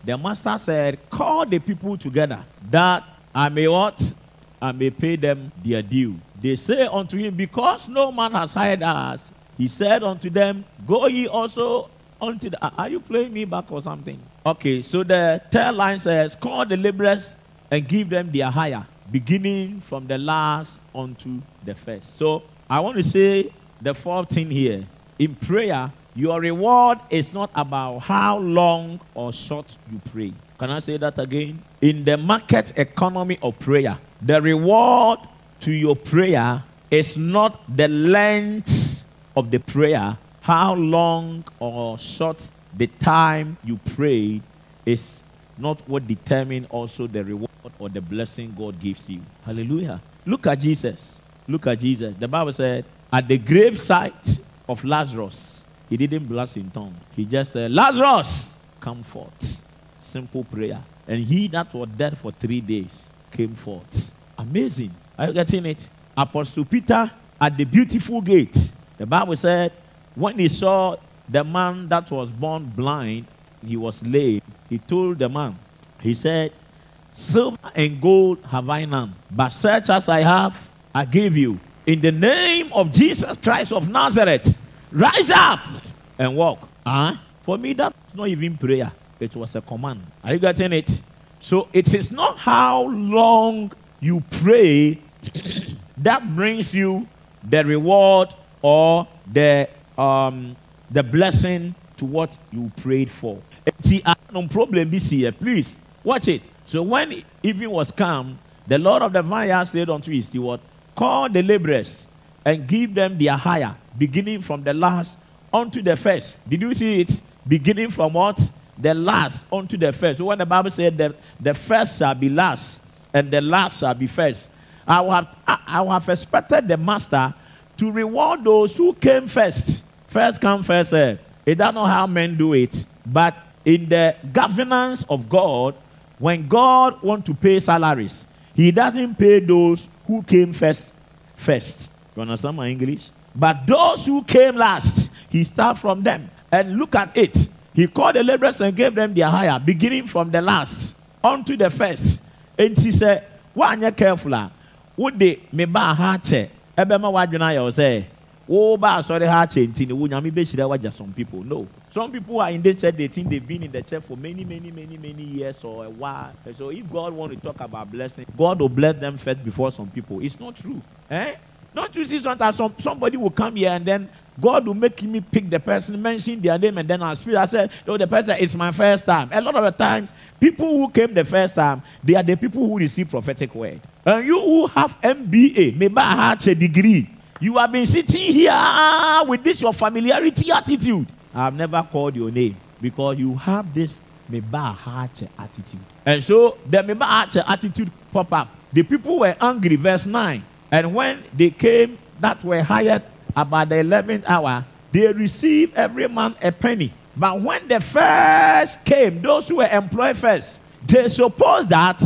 the master said, Call the people together that I may what? I may pay them their due. They say unto him, Because no man has hired us, he said unto them, Go ye also unto the. Are you playing me back or something? Okay, so the third line says, Call the laborers and give them their hire, beginning from the last unto the first. So I want to say the fourth thing here. In prayer, your reward is not about how long or short you pray. Can I say that again? In the market economy of prayer, the reward to your prayer is not the length of the prayer, how long or short the time you pray is not what determine also the reward or the blessing God gives you. Hallelujah. Look at Jesus. Look at Jesus. The Bible said, at the grave site of Lazarus, he didn't blast in tongue. He just said, Lazarus, come forth. Simple prayer. And he that was dead for three days came forth. Amazing. Are you getting it? Apostle Peter at the beautiful gate. The Bible said, when he saw the man that was born blind, he was lame. He told the man, he said, Silver and gold have I none, but such as I have, I give you. In the name of Jesus Christ of Nazareth, rise up and walk. Uh, for me, that's not even prayer, it was a command. Are you getting it? So it is not how long you pray that brings you the reward or the um, the blessing to what you prayed for. See, no problem this year. Please watch it. So when evening was come, the Lord of the vineyard said unto his steward, Call the laborers and give them their hire, beginning from the last unto the first. Did you see it? Beginning from what? The last unto the first. So when the Bible said that the first shall be last and the last shall be first, I would have, I, would have expected the master to reward those who came first. First come, first serve. Is that not know how men do it? But in the governance of God, when God wants to pay salaries, He doesn't pay those who came first. First, you understand my English? But those who came last, He starts from them. And look at it. He called the laborers and gave them their hire, beginning from the last unto the first. And he said, "Why are you careful? Ah? Would they me ba ha che? Ebe ma wadwena yo wo ba sorry ha che nti ne wo nyame be shira wagya some people. No. Some people are in this church, they think they've been in the church for many, many, many, many years or a while. So if God want to talk about blessing, God will bless them first before some people. It's not true. Eh? Don't you see sometimes some, somebody will come here and then God will make me pick the person, mention their name, and then I'll speak. I said, Oh, the person, it's my first time. A lot of the times, people who came the first time, they are the people who receive prophetic word. And you who have MBA, maybe I had a degree, you have been sitting here with this your familiarity attitude. I've never called your name. because you have this meba heart attitude. And so the meba heart attitude pop up. The people were angry, verse 9. And when they came that were hired about the 11th hour, they received every man a penny. But when the first came, those who were employed first, they supposed that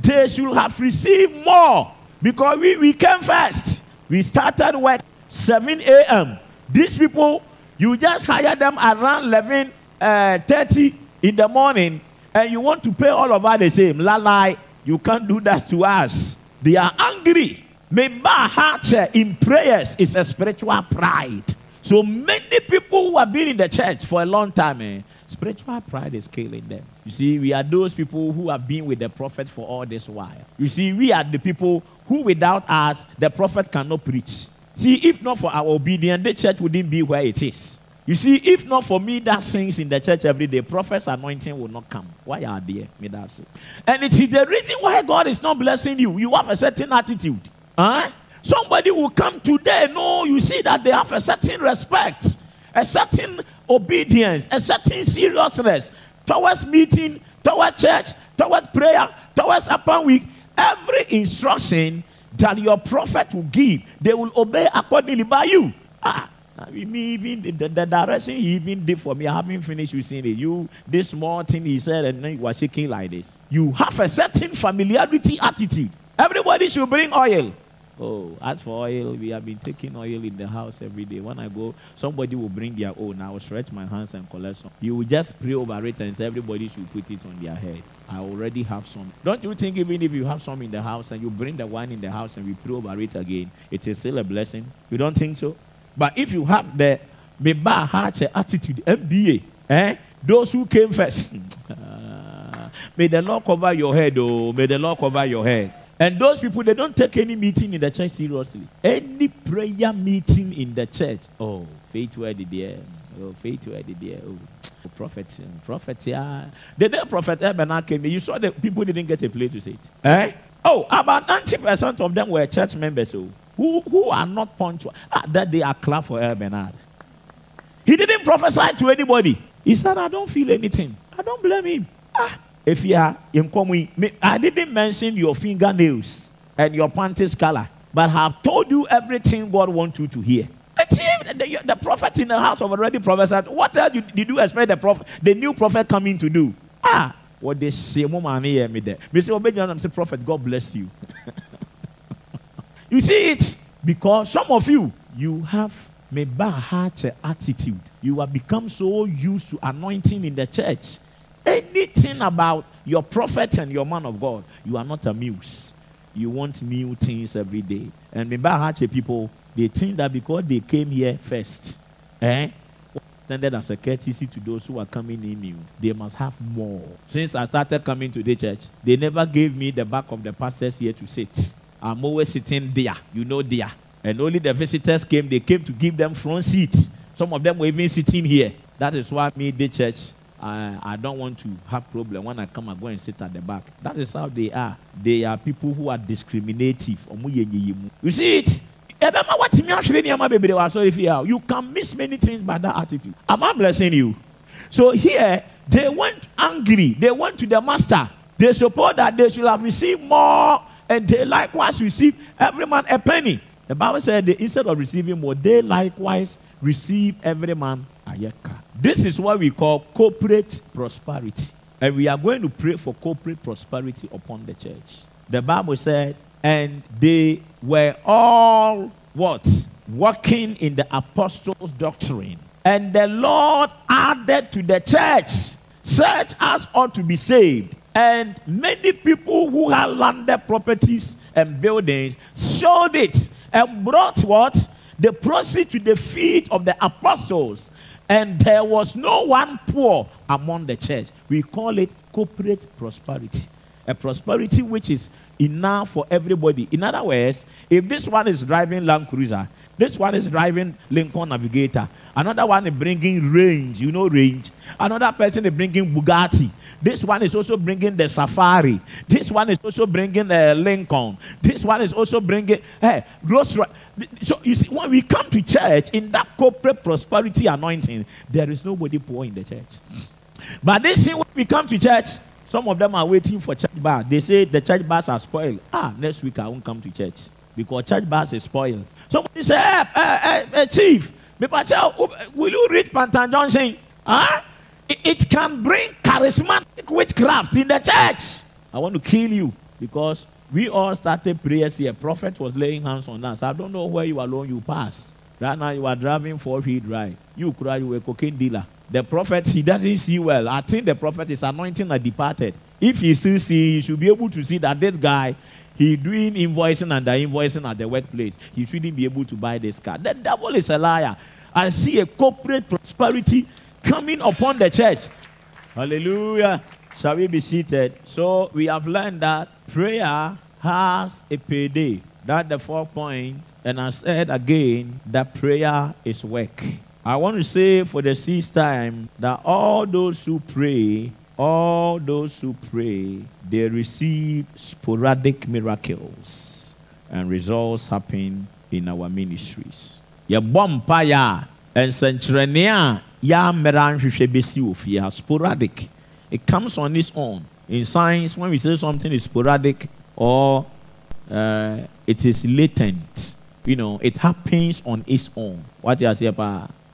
they should have received more because we, we came first. We started work 7 a.m. These people, you just hire them around 11 uh, 30 in the morning and you want to pay all of us the same. La lie, you can't do that to us. They are angry. Maybe heart in prayers is a spiritual pride. So many people who have been in the church for a long time, eh, spiritual pride is killing them. You see, we are those people who have been with the prophet for all this while. You see, we are the people who, without us, the prophet cannot preach. See, if not for our obedience, the church wouldn't be where it is. You see, if not for me that sings in the church every day, prophet's anointing will not come. Why are they? Me that say. And it is the reason why God is not blessing you. You have a certain attitude. Huh? Somebody will come today. No, you see that they have a certain respect, a certain obedience, a certain seriousness towards meeting, towards church, towards prayer, towards upon week. Every instruction that your prophet will give, they will obey accordingly by you. Ah, mean even the, the, direction he even did for me, I haven't finished with it. You this small thing he said, and then you were shaking like this. You have a certain familiarity attitude. Everybody should bring oil. Oh, as for oil, we have been taking oil in the house every day. When I go, somebody will bring their own. I will stretch my hands and collect some. You will just pray over it and say everybody should put it on their head. I already have some. Don't you think even if you have some in the house and you bring the one in the house and we pray over it again, it is still a blessing? You don't think so? But if you have the Meba heart attitude, MBA, eh? Those who came first. may the Lord cover your head, oh, may the Lord cover your head. And those people, they don't take any meeting in the church seriously. Any prayer meeting in the church, oh, faith where did there? Oh, faith where did there? Oh, prophet, prophet, yeah. The day Prophet Ebenezer came, you saw that people didn't get a place to sit. Eh? Oh, about 90% of them were church members. Oh who, who are not punctual, ah, that they are clap for Bernard. He didn't prophesy to anybody. He said, I don't feel anything. I don't blame him. Ah, if you are in common, I didn't mention your fingernails and your panties color, but I have told you everything God wants you to hear. The, the, prophet in the house of already prophesied. What else did you expect the prophet, the new prophet coming to do? Ah, what they say, Mama, me there. Me say, I'm say, prophet, God bless you. You see it? Because some of you, you have a heart attitude. You have become so used to anointing in the church. Anything about your prophet and your man of God, you are not amused. You want new things every day. And heart people, they think that because they came here first, eh? Extended as a courtesy to those who are coming in new, they must have more. Since I started coming to the church, they never gave me the back of the pastors here to sit. I'm always sitting there. You know there. And only the visitors came. They came to give them front seats. Some of them were even sitting here. That is why me, the church, I, I don't want to have problem when I come and go and sit at the back. That is how they are. They are people who are discriminative. You see it? You can miss many things by that attitude. Am I blessing you? So here, they went angry. They went to the master. They support that they should have received more and they likewise receive every man a penny. The Bible said that instead of receiving more, they likewise receive every man This is what we call corporate prosperity. And we are going to pray for corporate prosperity upon the church. The Bible said, and they were all what? Working in the apostles' doctrine. And the Lord added to the church such as ought to be saved and many people who had landed properties and buildings showed it and brought what? The proceeds to the feet of the apostles. And there was no one poor among the church. We call it corporate prosperity. A prosperity which is enough for everybody. In other words, if this one is driving Land Cruiser, This one is driving Lincoln Navigator. Another one is bringing range. You know range. Another person is bringing Bugatti. This one is also bringing the Safari. This one is also bringing the Lincoln. This one is also bringing hey, Rolls Royce. So you see, when we come to church in that corporate prosperity anointing, there is nobody poor in the church. But this thing, when we come to church, some of them are waiting for church bar. They say the church bars are spoiled. Ah, next week I won't come to church because church bars is spoiled. Somebody say, hey, hey, hey, hey chief, will you read Pantan Johnson? Huh? It, can bring charismatic witchcraft in the church. I want to kill you because we all started prayers here. Prophet was laying hands on us. I don't know where you alone you pass. Right now you are driving four wheel drive. You cry, you a cocaine dealer. The prophet, he doesn't see well. I think the prophet is anointing and departed. If he still see, he should be able to see that this guy, he doing invoicing and the invoicing at the workplace. He shouldn't be able to buy this car. The devil is a liar. I see a corporate prosperity coming upon the church. Hallelujah. Shall we be seated? So we have learned that prayer has a payday. That's the fourth point. And I said again that prayer is work. I want to say for the sixth time that all those who pray, all those who pray, they receive sporadic miracles and results happen in our ministries. Yɛbɔ sporadic. It comes on its own. In science, when we say something is sporadic or uh, it is latent, you know, it happens on its own. What you say?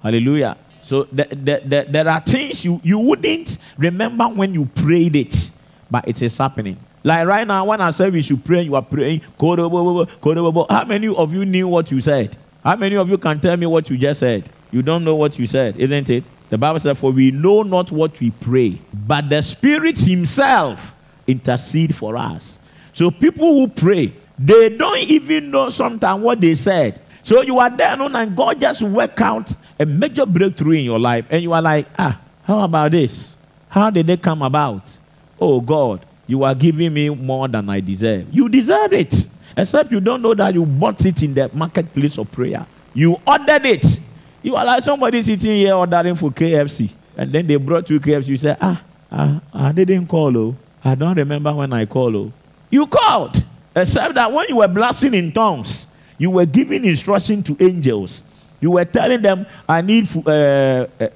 Hallelujah. So the, the, the, there are things you, you wouldn't remember when you prayed it, but it is happening. Like right now, when I say we should pray, you are praying. How many of you knew what you said? How many of you can tell me what you just said? You don't know what you said, isn't it? The Bible says, For we know not what we pray, but the Spirit Himself intercede for us. So people who pray, they don't even know sometimes what they said. So you are there and God just work out a major breakthrough in your life, and you are like, ah, how about this? How did they come about? Oh God, you are giving me more than I deserve. You deserve it. Except you don't know that you bought it in the marketplace of prayer. You ordered it. You are like somebody sitting here ordering for KFC. And then they brought you KFC. You say, ah, ah, I didn't call. Oh. I don't remember when I called. Oh. You called. Except that when you were blasting in tongues, you were giving instruction to angels you were telling them, I need uh, uh,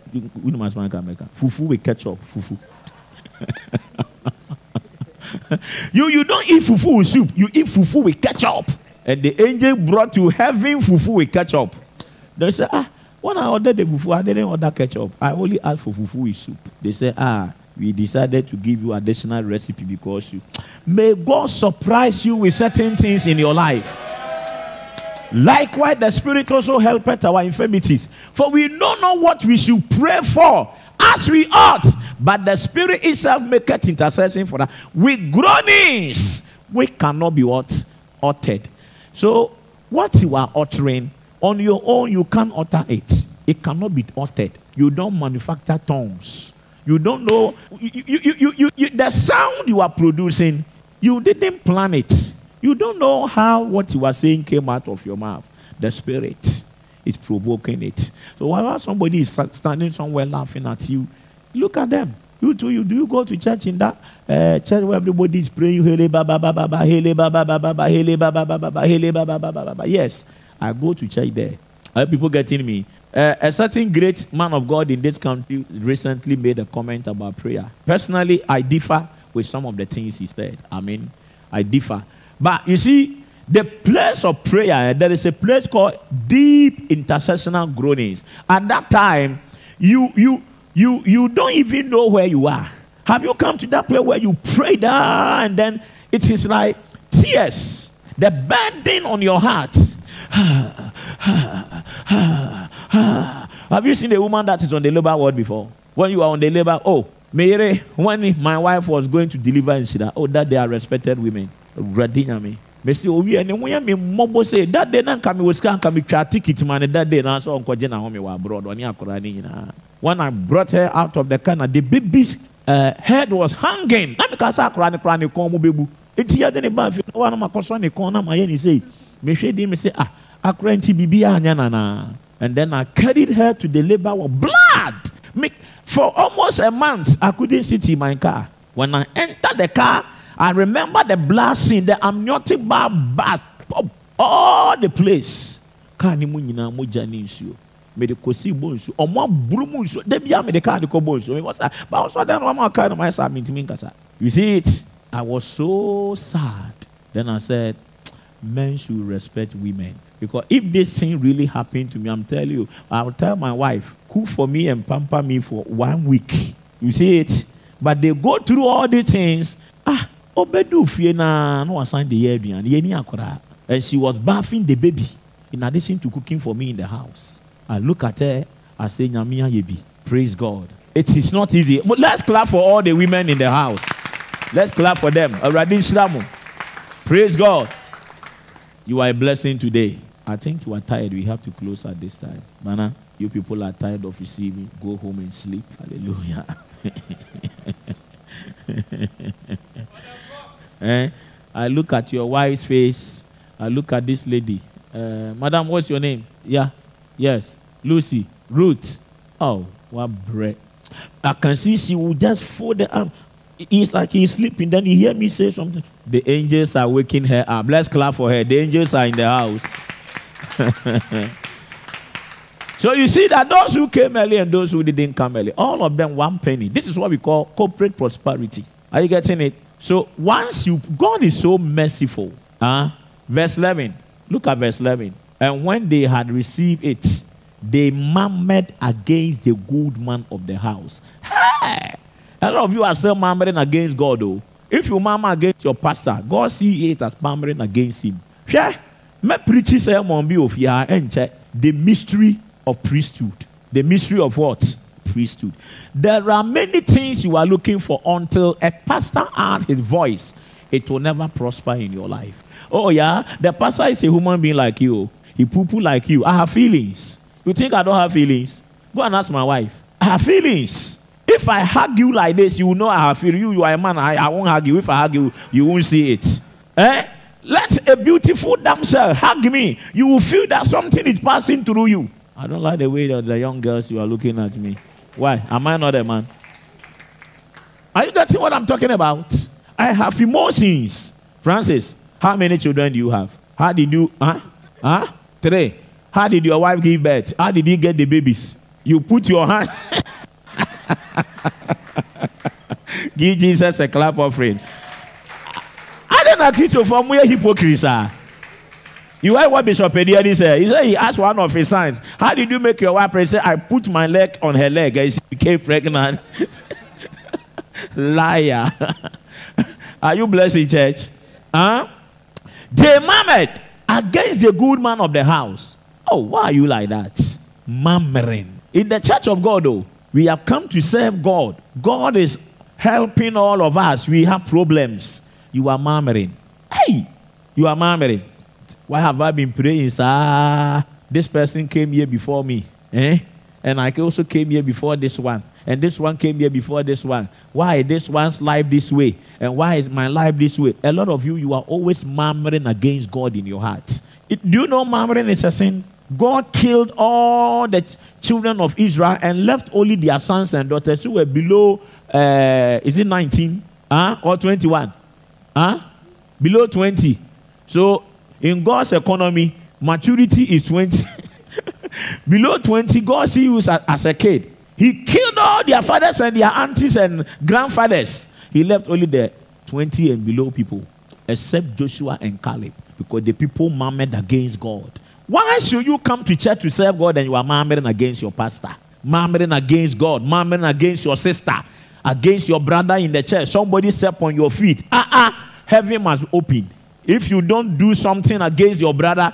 fufu with ketchup. Fufu. you, you don't eat fufu with soup, you eat fufu with ketchup. And the angel brought you heaven fufu with ketchup. They said, Ah, when I ordered the fufu, I didn't order ketchup. I only asked for fufu with soup. They said, Ah, we decided to give you additional recipe because you may God surprise you with certain things in your life. Likewise, the Spirit also helpeth our infirmities. For we know not what we should pray for as we ought, but the Spirit itself maketh intercession for us. With groanings, we cannot be what? Uttered. So, what you are uttering, on your own, you can't utter it. It cannot be uttered. You don't manufacture tongues. You don't know. You, you, you, the sound you are producing, you didn't plan it. You don't know how what you are saying came out of your mouth. The Spirit is provoking it. So while somebody is standing somewhere laughing at you, look at them. You too, you do you go to church in that uh, church where everybody is praying, hele ba ba ba ba ba, hele ba ba ba ba ba, hele ba ba ba ba ba, hele ba ba ba ba ba. Yes, I go to church there. Are people getting me? Uh, a certain great man of God in this country recently made a comment about prayer. Personally, I differ with some of the things he said. I mean, I differ. But you see, the place of prayer, eh, there is a place called deep intercessional groanings. At that time, you you you you don't even know where you are. Have you come to that place where you pray down and then it is like tears, the burden on your heart? Have you seen a woman that is on the labor ward before? When you are on the labor, oh, Mary, when my wife was going to deliver in Sida, oh, that they are respected women awurade nyame mesi owie ɛne ho yɛ me mmɔbɔ sɛ dade na nka me wɔ sika nka me twa ticket ma ne dade na sɛ ɔnkɔgye na home wɔ abroad ɔne akɔraa ne nyinaa when i brought her out of the car na the baby's uh, head was hanging na meka sɛ akɔraa ne koraa ne kɔn mu bɛbu enti yɛde ne baa fi na wɔn akɔsɔ ne kɔn na ma yɛ ne sei mehwɛ di mi sɛ ah akrenti bibi nana. And then I carried her to the labor blood. Make, for almost a month, I couldn't sit in my car. When I entered the car, I remember the scene, the amniotic bar burst all the place. Car ni mu nyinaa mogya ne nsuo. Mede kɔsi bɔ nsuo. Ɔmo aburu mu nsuo. Da bia mede de kɔ bɔ nsuo. Mewɔ sa, ba ɔsɔ dan no ɔmo car no mayɛ sa mintimi nkasa. You see it? I was so sad. Then I said, men should respect women. Because if this thing really happened to me, I'm telling you, I'll tell my wife, cook for me and pamper me for one week. You see it? But they go through all these things. Ah, obedu fie na no assign the year and she was bathing the baby in addition to cooking for me in the house. I look at her, I say, Nyamia Yebi. Praise God. It is not easy. But let's clap for all the women in the house. Let's clap for them. Praise God. You are a blessing today. I think you are tired. We have to close at this time. Mana, you people are tired of receiving. Go home and sleep. Hallelujah. eh? I look at your wife's face. I look at this lady. Uh, Madam, what's your name? Yeah. Yes. Lucy. Ruth. Oh, what bread. I can see she will just fold the arm. It's like he's sleeping. Then he hear me say something. The angels are waking her up. Let's clap for her. The angels are in the house. so you see that those who came early and those who didn't come early, all of them one penny. This is what we call corporate prosperity. Are you getting it? So once you, God is so merciful. Huh? Verse 11. Look at verse 11. And when they had received it, they murmured against the good man of the house. Hey! A lot of you are still murmuring against God, though. If you murmur against your pastor, God see it as murmuring against him. Yeah. Me preach the mystery of priesthood. The mystery of what? Priesthood. There are many things you are looking for until a pastor adds his voice. It will never prosper in your life. Oh yeah, the pastor is a human being like you. He poo poo like you. I have feelings. You think I don't have feelings? Go and ask my wife. I have feelings. If I hug you like this, you will know I have feelings. You, you are a man. I, I won't hug you. If I hug you, you won't see it. Eh? Let a beautiful damsel hug me. You will feel that something is passing through you. I don't like the way that the young girls you are looking at me. Why? Am I not a man? Are you getting what I'm talking about? I have emotions. Francis, how many children do you have? How did you, huh? Huh? Three. How did your wife give birth? How did you get the babies? You put your hand. give Jesus a clap offering na Christopher mo yɛ hypocrite ah. You heard what Bishop Ediani said? He said he asked one of his sons, How did you make your wife pregnant? He said, I put my leg on her leg and she became pregnant. Liar. Are you blessed in church? Huh? They murmured against the good man of the house. Oh, why are you like that? Murmuring. In the church of God, though, we have come to serve God. God is helping all of us. We have problems you are murmuring. Hey, you are murmuring. Why have I been praying, sir? This person came here before me. Eh? And I also came here before this one. And this one came here before this one. Why this one's life this way? And why is my life this way? A lot of you, you are always murmuring against God in your heart. It, do you know murmuring is a sin? God killed all the ch- children of Israel and left only their sons and daughters who were below, uh, is it 19 huh? or 21? Huh? Below 20. So in God's economy, maturity is 20. Below 20, God sees you as, as a kid. He killed all their fathers and their aunties and grandfathers. He left only the 20 and below people, except Joshua and Caleb, because the people murmured against God. Why should you come to church to serve God and you are murmuring against your pastor? Murmuring against God, murmuring against your sister, against your brother in the church. Somebody step on your feet. Ah, ah, heaven must open. If you don't do something against your brother,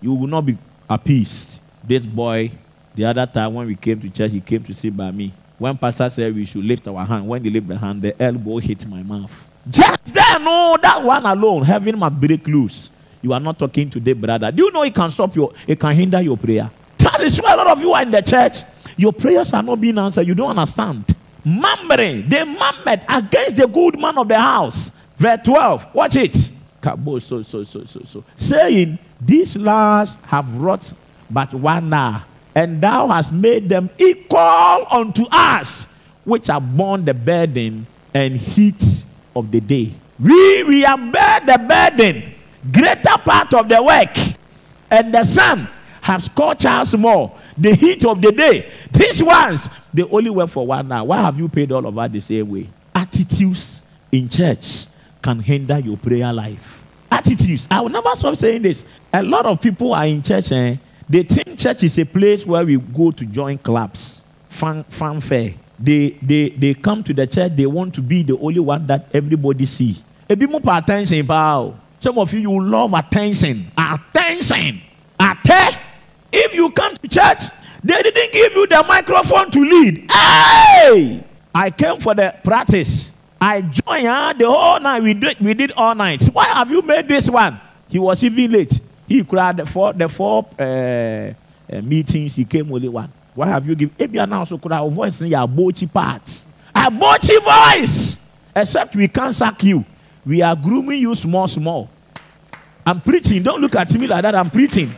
you will not be appeased. This boy, the other time when we came to church, he came to sit by me. When pastor said we should lift our hand, when they lift the hand, the elbow hit my mouth. Just there, no, that one alone, heaven must break loose. You are not talking to the brother. Do you know it can stop your, it can hinder your prayer? That is why a lot of you are in the church. Your prayers are not being answered. You don't understand murmuring. They murmured against the good man of the house. Verse 12. Watch it. So, so, so, so, so. Saying, These last have wrought but one hour, and thou hast made them equal unto us, which are borne the burden and heat of the day. We, we have bear the burden, greater part of the work, and the sun has scorched us more. The heat of the day. These ones, they only work for one hour. Why have you paid all of us the same way? Attitudes in church can hinder your prayer life. Attitudes. I will never stop saying this. A lot of people are in church and eh? they think church is a place where we go to join clubs, fun, fanfare. They, they, they come to the church, they want to be the only one that everybody see. A bit more attention, pal. Some of you, you love attention. Attention. Atte. If you come to church, they didn't give you the microphone to lead. Hey! I came for the practice. I joined huh? the whole night. We did, we did all night. Why have you made this one? He was even late. He cried the four, the four uh, uh, meetings. He came only one. Why have you given? Maybe now so could our voice in your bochi parts. A bochi voice. Except we can't sack you. We are grooming you small, small. I'm preaching. Don't look at me like that. I'm preaching.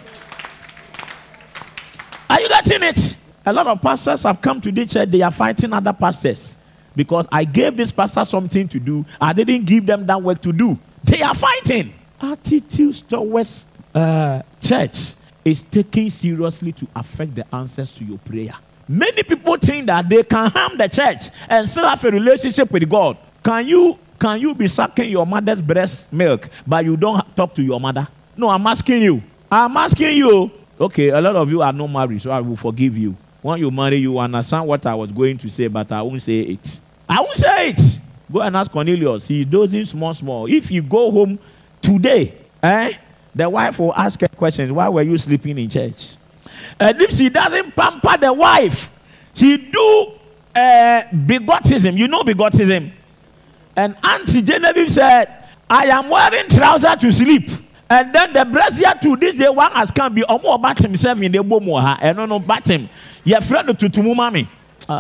Are you getting it? A lot of pastors have come to this church, they are fighting other pastors because I gave this pastor something to do. I didn't give them that work to do. They are fighting. Attitudes towards uh, church is taken seriously to affect the answers to your prayer. Many people think that they can harm the church and still have a relationship with God. Can you can you be sucking your mother's breast milk but you don't talk to your mother? No, I'm asking you. I'm asking you. Okay, a lot of you are not married, so I will forgive you. When you marry, you understand what I was going to say, but I won't say it. I won't say it. Go and ask Cornelius. He does it small, small. If you go home today, eh, the wife will ask a question Why were you sleeping in church? And if she doesn't pamper the wife, she do uh, bigotism. You know bigotism. And Auntie Genevieve said, I am wearing trousers to sleep. And then the brazier to this day one has come be omo about himself in the bomo ha and no no bat him. Your friend to tumu mami. Uh,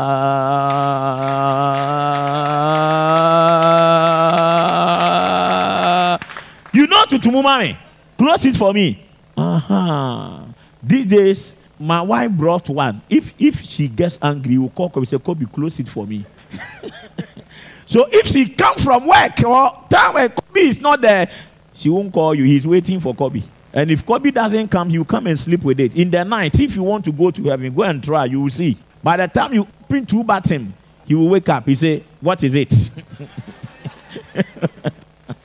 you know to tumu mami. Close it for me. Uh-huh. These days, my wife brought one. If if she gets angry, you call Kobe say, Kobe, close it for me. so if she come from work or time when Kobe is not there, she won't call you. He's waiting for Kobe. And if Kobe doesn't come, you come and sleep with it. In the night, if you want to go to heaven, go and try. You will see. By the time you pin two bat him, he will wake up. He say, "What is it?"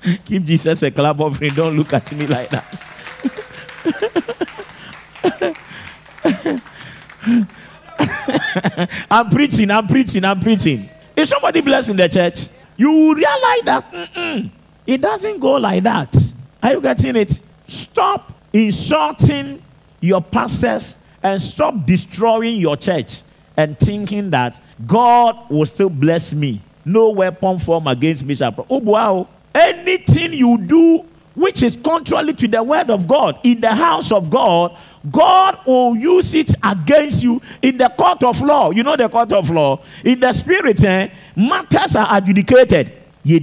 Give Jesus a clap offering. Don't look at me like that. I'm preaching. I'm preaching. I'm preaching. Is somebody blessed in the church? You will realize that. Mm-mm. It doesn't go like that. Are you getting it? Stop insulting your pastors and stop destroying your church and thinking that God will still bless me. No weapon formed against me shall. prosper. Oh, wow. Anything you do which is contrary to the word of God in the house of God, God will use it against you in the court of law. You know the court of law? In the spirit, eh, matters are adjudicated. Are you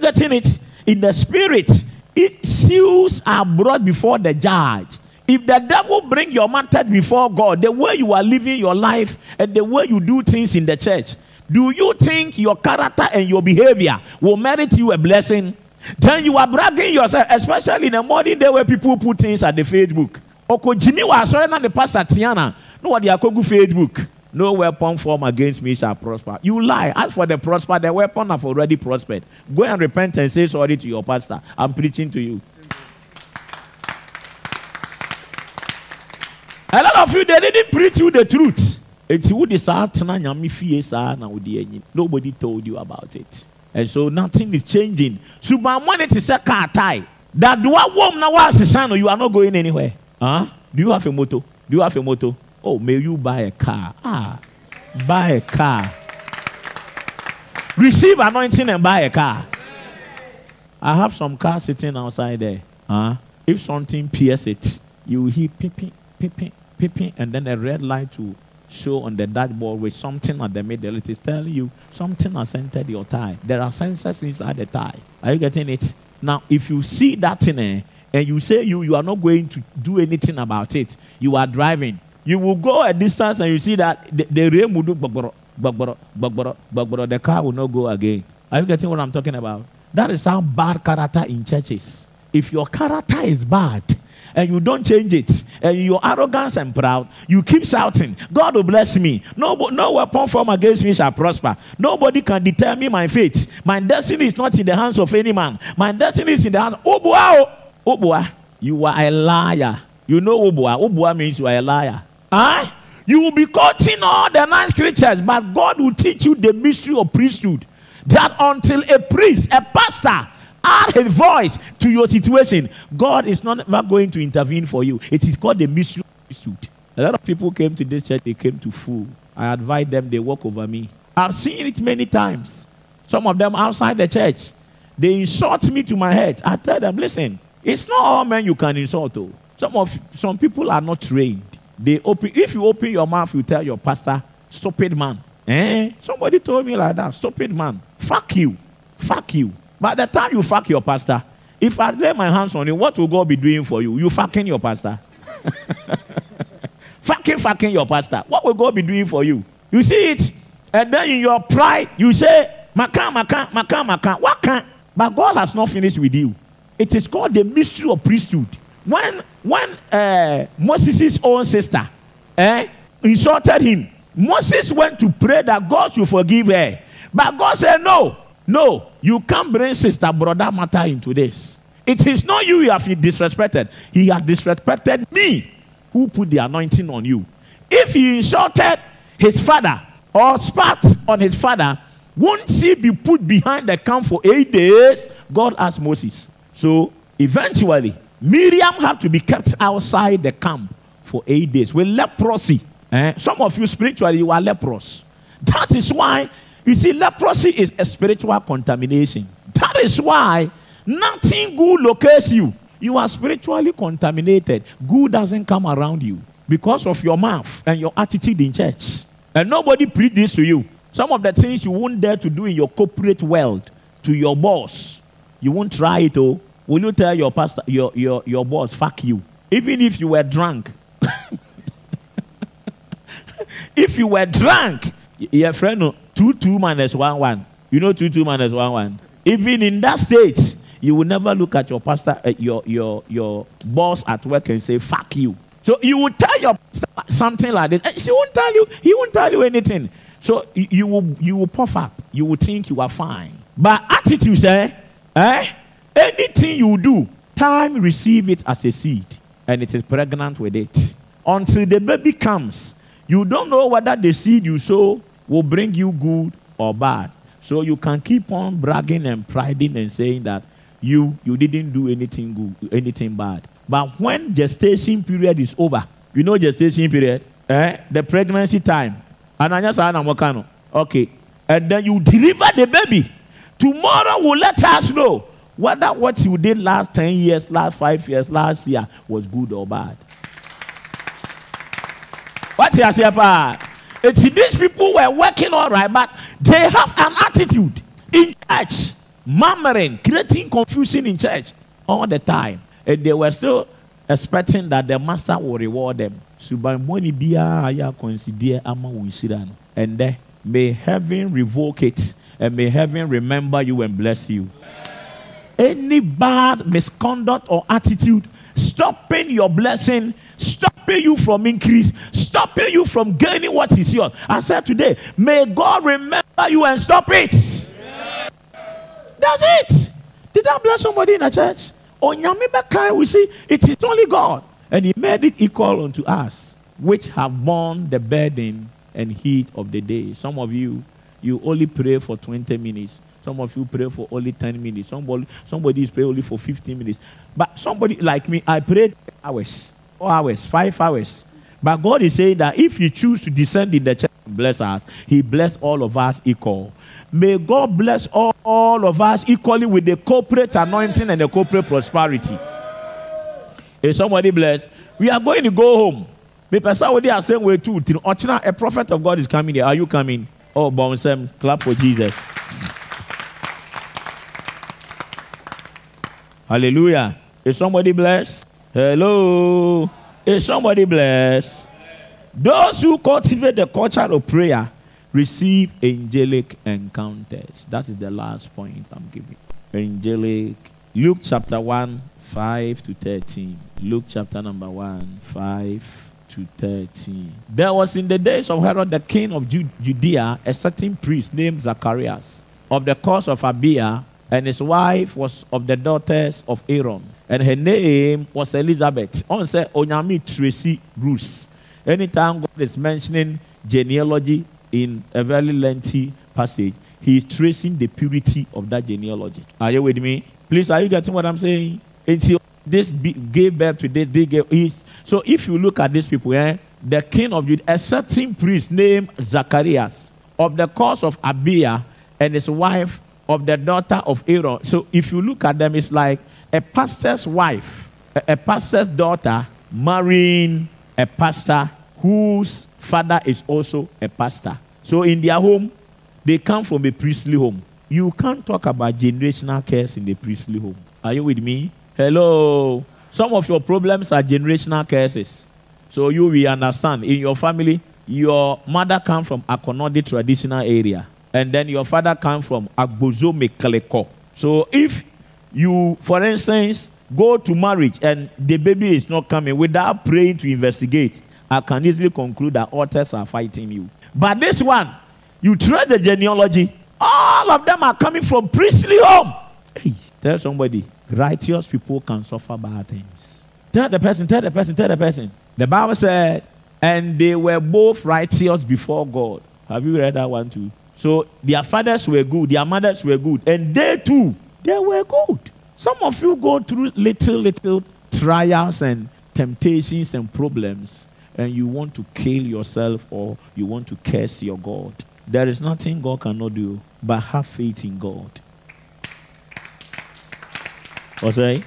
getting it? In the spirit, it seals are brought before the judge. If the devil bring your matter before God, the way you are living your life and the way you do things in the church, do you think your character and your behavior will merit you a blessing? Then you are bragging yourself, especially in the modern day where people put things at the Facebook. Oko Jimmy was sorry the pastor Tiana. No what they are Facebook. No weapon formed against me shall prosper. You lie. As for the prosper, the weapon have already prospered. Go and repent and say sorry to your pastor. I'm preaching to you. A lot of you, they didn't preach you the truth. It's Nobody told you about it. And so nothing is changing. Subamani to say car tie. That do I warm now was you are not going anywhere. Huh? Do you have a motor? Do you have a motor? Oh, may you buy a car? Ah, buy a car. Receive anointing and buy a car. I have some car sitting outside there. Huh? If something pierces it, you hear pipping, pipping, and then a red light will show on the dashboard with something at the middle. It is telling you something has entered your tire. There are sensors inside the tire. Are you getting it? Now, if you see that thing, eh, and you say you, you are not going to do anything about it, you are driving. You will go a distance and you see that the, the rain will do bagboro, bagboro, bagboro, bagboro. The car will not go again. Are you getting what I'm talking about? That is how bad character in churches. If your character is bad, and you don't change it, and you're arrogant and proud, you keep shouting, God will bless me. No, no weapon formed against me shall prosper. Nobody can determine my fate. My destiny is not in the hands of any man. My destiny is in the hands of Obua. Obua, you are a liar. You know Obua. Obua means you are a liar. Huh? You will be quoting all the nice scriptures, but God will teach you the mystery of priesthood. That until a priest, a pastor, add a voice to your situation, God is not ever going to intervene for you. It is called the priesthood. A lot of people came to this church, they came to fool. I advise them, they walk over me. I've seen it many times. Some of them outside the church, they insult me to my head. I tell them, listen, it's not all men you can insult. Though. Some of some people are not trained. They open if you open your mouth, you tell your pastor, stupid man. Eh? Somebody told me like that, stupid man. Fuck you. Fuck you. By the time you fuck your pastor, if I lay my hands on you, what will God be doing for you? You fucking your pastor. fucking fucking your pastor. What will God be doing for you? You see it? And then in your pride, you say, Makan, Makan, Makan, Makan. What can? But God has not finished with you. It is called the mystery of priesthood. When when uh, Moses' own sister eh, insulted him, Moses went to pray that God should forgive her. But God said, No, no, you can't bring sister brother matter into this. It is not you you have disrespected. He has disrespected me who put the anointing on you. If he insulted his father or spat on his father, won't he be put behind the camp for eight days? God asked Moses. So eventually, Miriam had to be kept outside the camp for eight days with leprosy. Eh? Some of you spiritually, you are leprous. That is why you see, leprosy is a spiritual contamination. That is why nothing good locates you. You are spiritually contaminated. Good doesn't come around you because of your mouth and your attitude in church. And nobody preach this to you. Some of the things you won't dare to do in your corporate world to your boss, you won't try it. Oh, will you tell your pastor, your your your boss, fuck you, even if you were drunk? if you were drunk, your friend, oh, two two minus one one. You know two two minus one one. Even in that state, you will never look at your pastor, uh, your your your boss at work and say "fuck you." So you will tell your something like this. And she won't tell you. He won't tell you anything. So you, will you will puff up. You will think you are fine. But attitude, say, eh? Anything you do, time receive it as a seed, and it is pregnant with it. Until the baby comes, you don't know whether the seed you sow will bring you good or bad. So you can keep on bragging and priding and saying that you you didn't do anything good, anything bad. But when gestation period is over, you know gestation period, eh? The pregnancy time. Okay. And then you deliver the baby. Tomorrow will let us know whether what you did last 10 years, last 5 years, last year was good or bad. What you say, it's these people were working all right, but they have an attitude in church, murmuring, creating confusion in church all the time. And they were still expecting that the master will reward them. And may heaven revoke it and may heaven remember you and bless you. Any bad misconduct or attitude stopping your blessing, stopping you from increase, stopping you from gaining what is yours. I said today, may God remember you and stop it. Yeah. That's it. Did I bless somebody in the church? On we see it is only God. And He made it equal unto us, which have borne the burden and heat of the day. Some of you, you only pray for 20 minutes. Some of you pray for only 10 minutes. Somebody, somebody is praying only for 15 minutes. But somebody like me, I prayed hours, four hours, five hours. But God is saying that if you choose to descend in the church and bless us, He bless all of us equal. May God bless all, all of us equally with the corporate anointing and the corporate prosperity. Is somebody blessed? We are going to go home. Me person they are saying we too. A prophet of God is coming here. Are you coming? Oh, Bonsem, clap for Jesus. Hallelujah. Is somebody blessed? Hello? Is somebody blessed? Those who cultivate the culture of prayer receive angelic encounters. That is the last point I'm giving. Angelic. Luke chapter 1, 5 to 13. Luke chapter number 1, 5 to 13. There was in the days of Herod the king of Judea a certain priest named Zacharias of the course of Abia, and his wife was of the daughters of Aaron, and her name was Elizabeth. On say Onyami Tracy Bruce. Anytime God is mentioning genealogy in a very lengthy passage, he is tracing the purity of that genealogy. Are you with me? Please, are you getting what I'm saying? Until this gave birth to this, they gave. So if you look at these people, eh, the king of Judah, a certain priest named Zacharias of the course of Abia and his wife of the daughter of Aaron. So if you look at them, it's like a pastor's wife, a, pastor's daughter marrying a pastor whose father is also a pastor. So in their home, they come from a priestly home. You can't talk about generational curse in the priestly home. Are you with me? Hello. Some of your problems are generational curses. So you will understand. In your family, your mother come from Akonodi traditional area. And then your father come from Agbozo Mekaleko. So if you, for instance, go to marriage and the baby is not coming without praying to investigate, I can easily conclude that authors are fighting you. But this one, you trace the genealogy, all of them are coming from priestly home. Hey, tell somebody, righteous people can suffer bad things. Tell the person, tell the person, tell the person. The Bible said, and they were both righteous before God. Have you read that one too? So their fathers were good, their mothers were good, and they too, they were good. Some of you go through little, little trials and temptations and problems and you want to kill yourself or you want to curse your God, there is nothing God cannot do but have faith in God. What's that?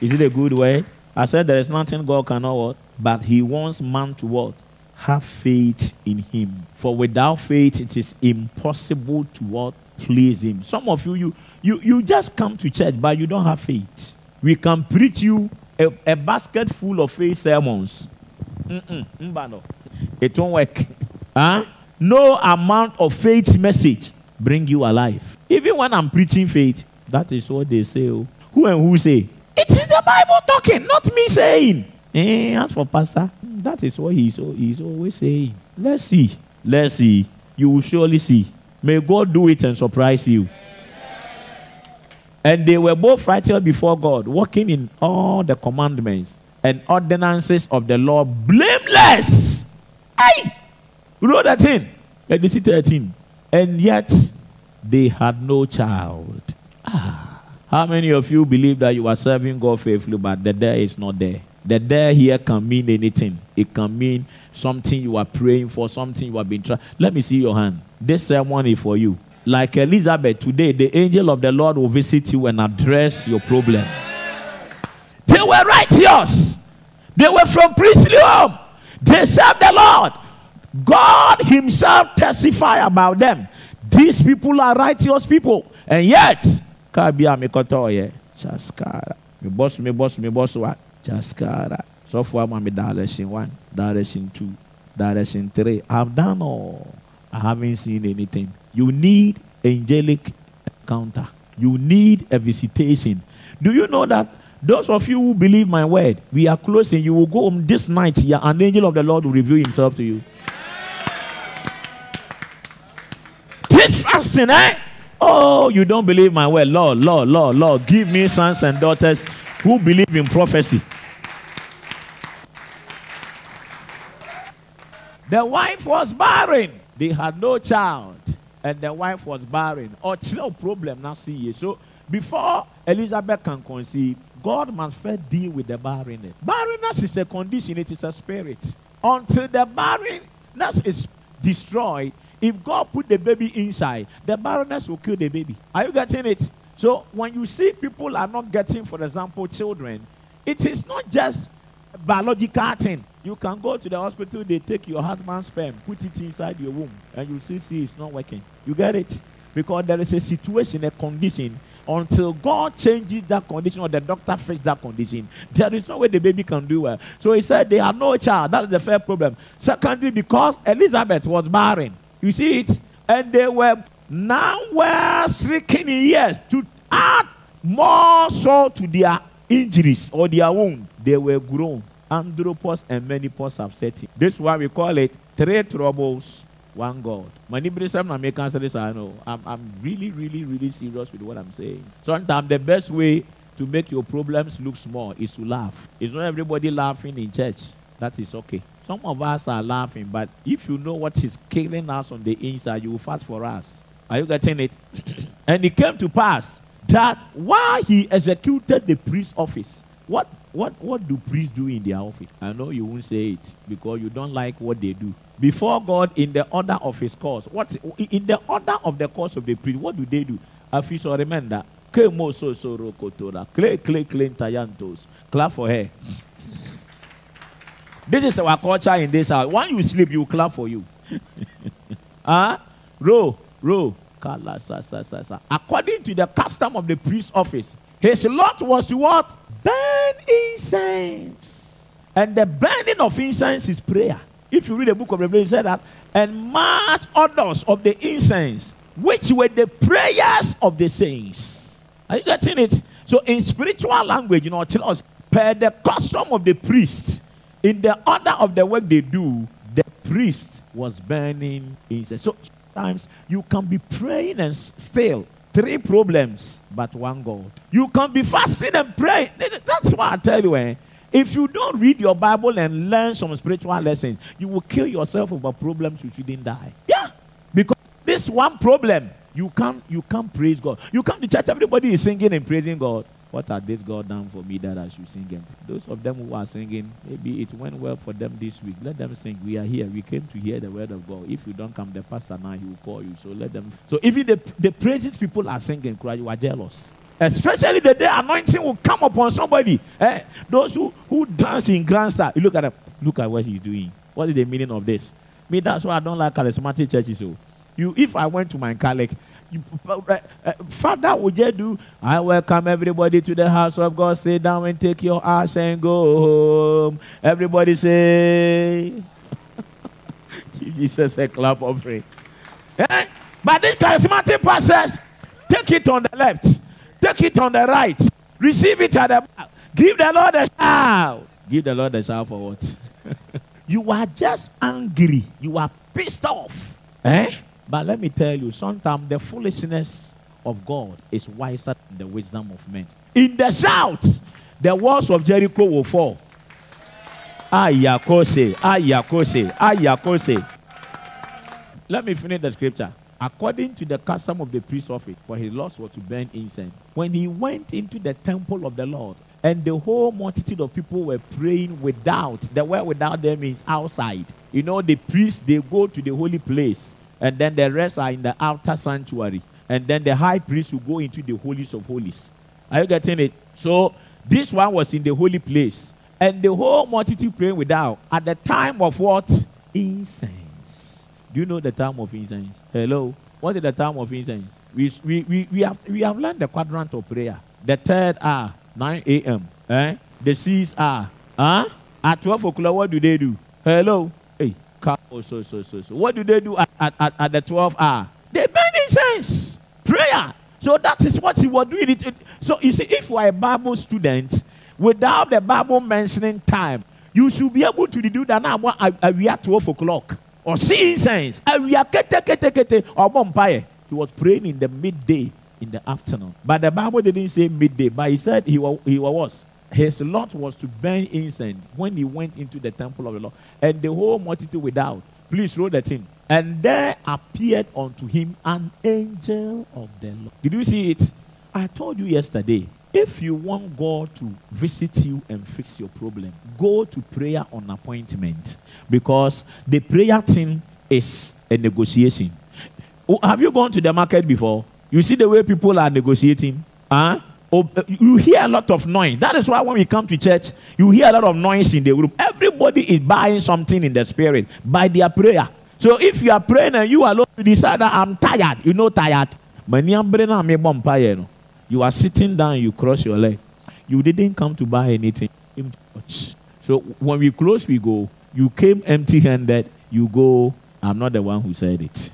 Is it a good way? I said there is nothing God cannot what? But He wants man to what? Have faith in Him. For without faith, it is impossible to what? Please Him. Some of you, you, you, you just come to church, but you don't have faith. We can preach you a, a basket full of faith sermons Mm-mm. It won't work. Huh? No amount of faith message bring you alive. Even when I'm preaching faith, that is what they say. Oh. Who and who say? It is the Bible talking, not me saying. Eh, as for pastor, that is what he's, he's always saying. Let's see. Let's see. You will surely see. May God do it and surprise you. And they were both righteous before God, walking in all the commandments and ordinances of the law blameless. I wrote that in. Legacy 13. And yet they had no child. Ah. How many of you believe that you are serving God faithfully, but the there is not there? The there here can mean anything. It can mean something you are praying for, something you have been trying. Let me see your hand. This ceremony for you. Like Elizabeth, today the angel of the Lord will visit you and address your problem. They were righteous. They were from priestly home. They served the Lord. God Himself testify about them. These people are righteous people. And yet. Me boss, me boss, me boss what? Chaskara. So far, I'm direction one, direction two, direction three. I've done all. I haven't seen anything. You need angelic encounter. You need a visitation. Do you know that those of you who believe my word, we are closing. You will go home this night here, and angel of the Lord will reveal himself to you. This fasting, eh? Oh, you don't believe my word. Lord, Lord, Lord, Lord, give me sons and daughters who believe in prophecy. The wife was barren. They had no child. And the wife was barren. Or oh, no problem now see. You. So before Elizabeth can conceive, God must first deal with the barrenness. Barrenness is a condition, it is a spirit. Until the barrenness is destroyed, if God put the baby inside, the barrenness will kill the baby. Are you getting it? So when you see people are not getting, for example, children, it is not just biological thing. You can go to the hospital, they take your husband's sperm, put it inside your womb, and you see, see it's not working. You get it? Because there is a situation, a condition until God changes that condition or the doctor fixes that condition, there is no way the baby can do well. So he said they had no child. That is the first problem. Secondly, because Elizabeth was barren. You see it? And they were now were stricken in years to add more salt to their injuries or their wound. They were grown. Andropause and menopause have set in. This is why we call it three troubles, one God. Many make answer this. I know. I'm, I'm really, really, really serious with what I'm saying. Sometimes the best way to make your problems look small is to laugh. It's not everybody laughing in church. That is okay. Some of us are laughing, but if you know what is killing us on the inside, you will fast for us. Are you getting it? and it came to pass that while he executed the priest's office, what what what do priests do in their office? I know you won't say it because you don't like what they do. Before God, in the order of his course, what in the order of the course of the priest, what do they do? Afiso remember. Kemo so rokotora. Clay. Clap for her. This is our culture in this house. When you sleep, you clap for you. Ah, huh? Row, row. According to the custom of the priest's office, his lot was to what? Burn incense. And the burning of incense is prayer. If you read the book of Revelation, it said that, and much odors of the incense, which were the prayers of the saints. Are you getting it? So, in spiritual language, you know, tell us, per the custom of the priest, in the order of the work they do, the priest was burning incense. So, sometimes you can be praying and still three problems, but one God. You can be fasting and praying. That's why I tell you, eh, if you don't read your Bible and learn some spiritual lessons, you will kill yourself over problems which you didn't die. Yeah. Because this one problem, you can't you can't praise God. You come to church, everybody is singing and praising God. What are this God done for me that I should sing him? Those of them who are singing, maybe it went well for them this week. Let them sing. We are here. We came to hear the word of God. If you don't come, the pastor now he will call you. So let them. So even the, the praises people are singing, cry, you are jealous. Especially the day anointing will come upon somebody. Eh? Those who, who dance in grand style. You look at them. Look at what he's doing. What is the meaning of this? Me, that's why I don't like charismatic churches. So, you, if I went to my colleague, Father, would you do? I welcome everybody to the house of God. Sit down and take your ass and go home. Everybody say, Give Jesus a clap of praise. Eh? But this charismatic process, take it on the left, take it on the right, receive it at the back. Give the Lord a shout. Give the Lord a shout for what? you are just angry. You are pissed off. Eh? But let me tell you, sometimes the foolishness of God is wiser than the wisdom of men. In the south, the walls of Jericho will fall. Ayakose, ayakose, ayakose. Let me finish the scripture. According to the custom of the priest office, for his loss was to burn incense. When he went into the temple of the Lord, and the whole multitude of people were praying without. The word without them means outside. You know, the priests, they go to the holy place and then the rest are in the outer sanctuary. And then the high priest will go into the holies of holies. Are you getting it? So this one was in the holy place. And the whole multitude praying without. At the time of what? Incense. Do you know the time of incense? Hello? What is the time of incense? We, we, we, we, have, we have learned the quadrant of prayer. The third hour, 9 a.m. Eh? The sixth hour. Huh? At 12 o'clock, what do they do? Hello? Oh, so, so, so, so. What do they do at, at, at, the 12 hour? They burn incense. Prayer. So that is what he was doing. It. So you see, if you are a Bible student, without the Bible mentioning time, you should be able to do that now. We are 12 o'clock. Or see incense. We are kete, kete, kete. Oh, or vampire. He was praying in the midday, in the afternoon. But the Bible didn't say midday, but he said he was, he was his lot was to burn incense when he went into the temple of the Lord, and the whole multitude without. Please roll that in. And there appeared unto him an angel of the Lord. Did you see it? I told you yesterday. If you want God to visit you and fix your problem, go to prayer on appointment because the prayer thing is a negotiation. Oh, have you gone to the market before? You see the way people are negotiating? Huh? You hear a lot of noise. That is why when we come to church, you hear a lot of noise in the room. Everybody is buying something in the spirit by their prayer. So if you are praying and you alone, you decide that I'm tired, you know tired. Ah, you are sitting down, you cross your leg. You didn't come to buy anything. So when we close, we go. You came empty handed, you go. I'm not the one who said it.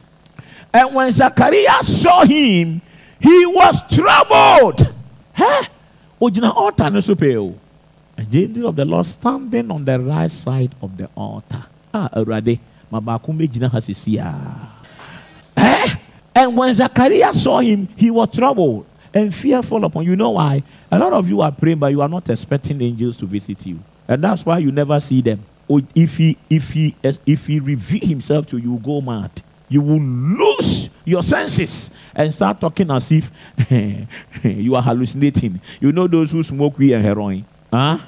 And when Zachariah saw him, he was troubled. Huh? Ojina altar no so the angel of the Lord standing on the right side of the altar. Ah, already. Mabaku mejina hasisia. Eh? And when Zachariah saw him, he was troubled and fearful upon you. know why? A lot of you are praying, but you are not expecting angels to visit you. And that's why you never see them. If he if he if he reveal himself to you, go mad. You will lose your senses and start talking as if you are hallucinating. You know those who smoke weed and heroin. Huh?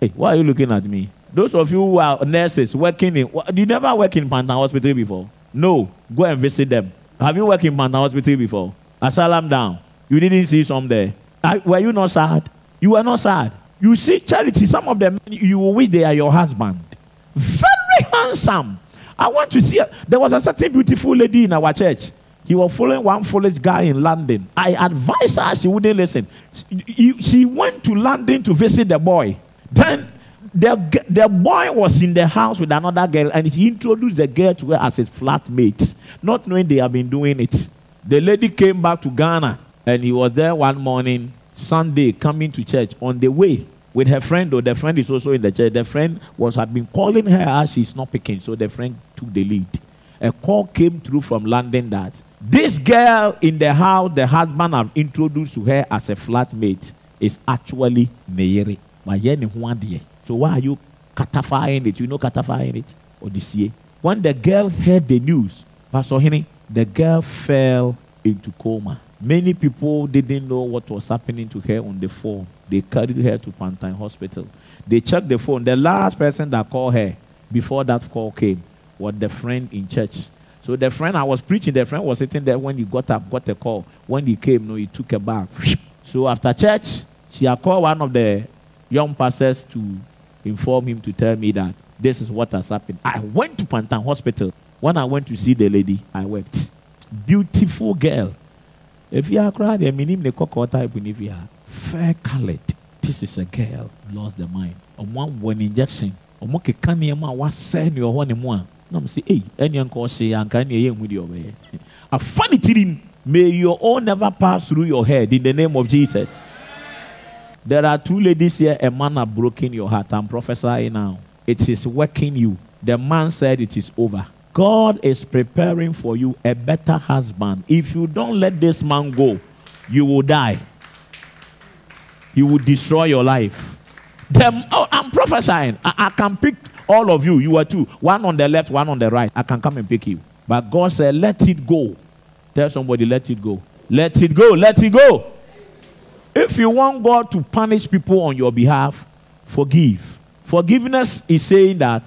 Hey, why are you looking at me? Those of you who are nurses working in, you never work in Pantang Hospital before? No, go and visit them. Have you worked in Pantang Hospital before? I Asylum down. You didn't see some there. were you not sad? You were not sad. You see, charity, some of them, you wish they are your husband. Very handsome. I want to see. her. There was a certain beautiful lady in our church. He was following one foolish guy in London. I advised her, she wouldn't listen. She went to London to visit the boy. Then the, the boy was in the house with another girl and he introduced the girl to her as his flatmate, not knowing they have been doing it. The lady came back to Ghana and he was there one morning, Sunday, coming to church. On the way with her friend, though the friend is also in the church, the friend was had been calling her as she's not picking, so the friend took the lead. A call came through from London that this girl in the house the husband have introduced to her as a flatmate is actually Neyere. So why are you catafying it? You know catafying it? Odyssey. When the girl heard the news, Pastor Henny, the girl fell into coma. Many people didn't know what was happening to her on the phone. They carried her to Pantang Hospital. They checked the phone. The last person that called her before that call came was the friend in church. So the friend I was preaching, the friend was sitting there when he got up, got a call. When he came, no, he took a bath. So after church, she had called one of the young pastors to inform him to tell me that this is what has happened. I went to Pantang Hospital. When I went to see the lady, I wept. Beautiful girl. If you are crying, I mean, the cocoa type if you are fair colored. This is a girl lost the mind. one one injection. Omo keka nneɛma a wasɛe ne ɔhɔ ne mu a na mo sɛ ei ɛneɛ nka ɔhyee ne ɛyɛ mu deɛ ɔbɛyɛ afa ne tirim may your own never pass through your head in the name of jesus. There are two ladies here a man have broken your heart. I'm prophesying now. It is working you. The man said it is over god is preparing for you a better husband if you don't let this man go you will die you will destroy your life them, oh, I'm prophesying. I, I can pick all of you. You are two. One on the left, one on the right. I can come and pick you. But God said, let it go. Tell somebody, let it go. Let it go. Let it go. If you want God to punish people on your behalf, forgive. Forgiveness is saying that,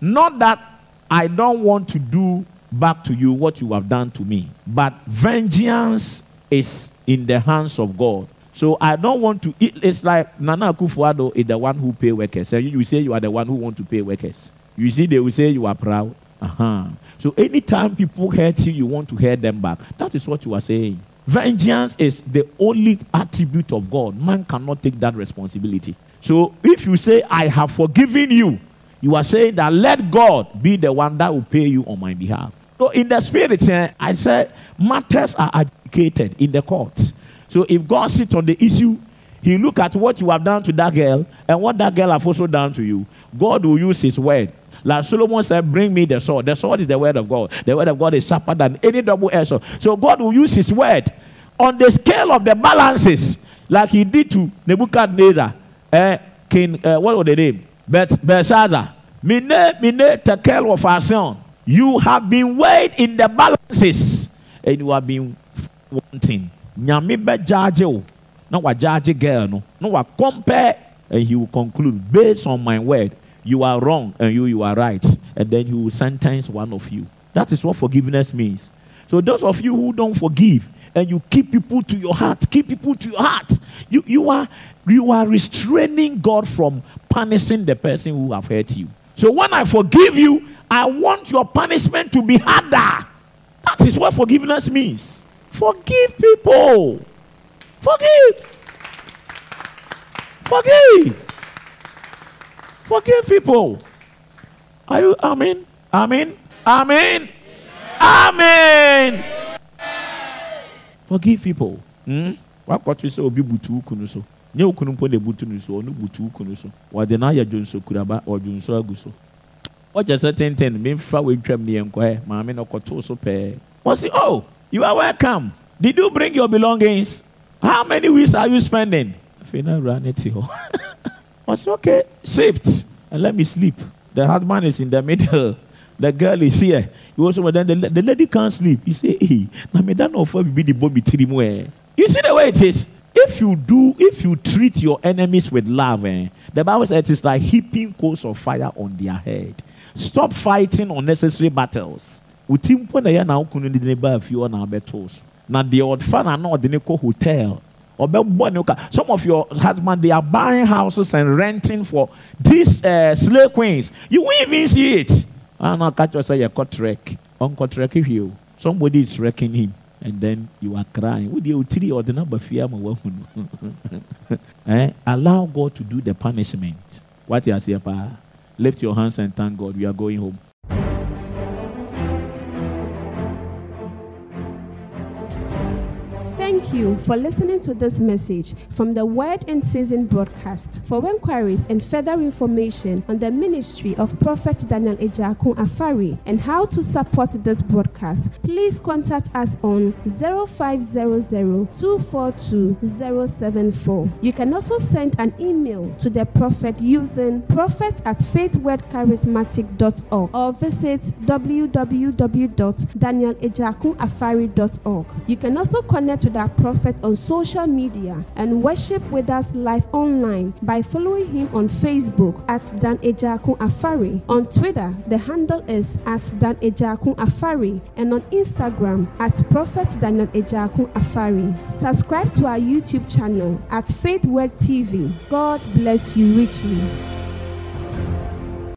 not that I don't want to do back to you what you have done to me, but vengeance is in the hands of God. So I don't want to. It's like Nana Akufo-Addo is the one who pay workers. And you say you are the one who want to pay workers. You see, they will say you are proud. Uh-huh. So anytime people hurt you, you want to hurt them back. That is what you are saying. Vengeance is the only attribute of God. Man cannot take that responsibility. So if you say, I have forgiven you, you are saying that let God be the one that will pay you on my behalf. So in the spirit, eh, I said matters are adjudicated in the courts. So if God sits on the issue, He look at what you have done to that girl and what that girl have also done to you. God will use His word. Like Solomon said, Bring me the sword. The sword is the word of God. The word of God is sharper than any double edged sword. So God will use His word on the scale of the balances, like He did to Nebuchadnezzar, eh, King, uh, what was the name? Bet- Belshazzar. Mine, mine, tekel of Asion. You have been weighed in the balances and you have been wanting. Nyame bɛgyaagye wo na wagyaagye girl no. Na wacompare and he will conclude based on my word. You are wrong and you you are right. And then he will sentence one of you. That is what forgiveness means. So those of you who don't forgive and you keep people to your heart keep people to your heart you, you are you are restraining god from punishing the person who have hurt you so when i forgive you i want your punishment to be harder that is what forgiveness means Forgive people. Forgive. Forgive. Forgive people. Are you amen? Amen? Amen? Amen. Forgive people. Hmm? wakɔto sɛ obi butu wo kunu so nyɛ wo kunu mpo na ebutu no so ɔno butu wo kunu so. Wɔde no ayɛ dwonso kuraba ɔdwonso agu so. Ɔkyɛ sɛ tenten memfa wɔatwam ne yɛnkɔɛ maame no ɔkɔtoo so pɛɛ. Wɔse oh you are welcome. Did you bring your belongings? How many weeks are you spending? Afei na awura ne te hɔ. Ɔse okay shift and let me sleep. The husband is in the middle. The girl is here. He was over then the, the lady can't sleep. He say hey na me da na ɔfa bibi de bɔ mi tiri mu ɛ. You see the way it is if you do if you treat your enemies with love eh, the bible says it is like heaping coals of fire on their head. Stop fighting unnecessary battles. Wuti mpo na yɛ na okunu de ne ba fie ɔna abɛto so na deɛ ɔfa na na kɔ hotel. Some of your husband they are buying houses and renting for these uh, slave queens. You won't even see it. Ana catch us say yɛkɔ trek ɔnkɔ trek hwie o somebody is wrecking him and then you are crying. Wo deɛ otiri ɔde na ba fie ama wahu no eh? Allow God to do the punishment. What you say pa? Lift your hands and thank God. We are going home You for listening to this message from the Word and Season broadcast. For inquiries and further information on the ministry of Prophet Daniel Ejakun Afari and how to support this broadcast, please contact us on 0500-242-074. You can also send an email to the prophet using prophet at faithwordcharismatic.org or visit www.danielejakunafari.org. You can also connect with our prophet on social media and worship with us live online by following him on Facebook at Dan Ejakun Afari. On Twitter, the handle is at Dan Ejakun Afari and on Instagram at Prophet Daniel Ejakun Afari. Subscribe to our YouTube channel at Faith Word TV. God bless you richly.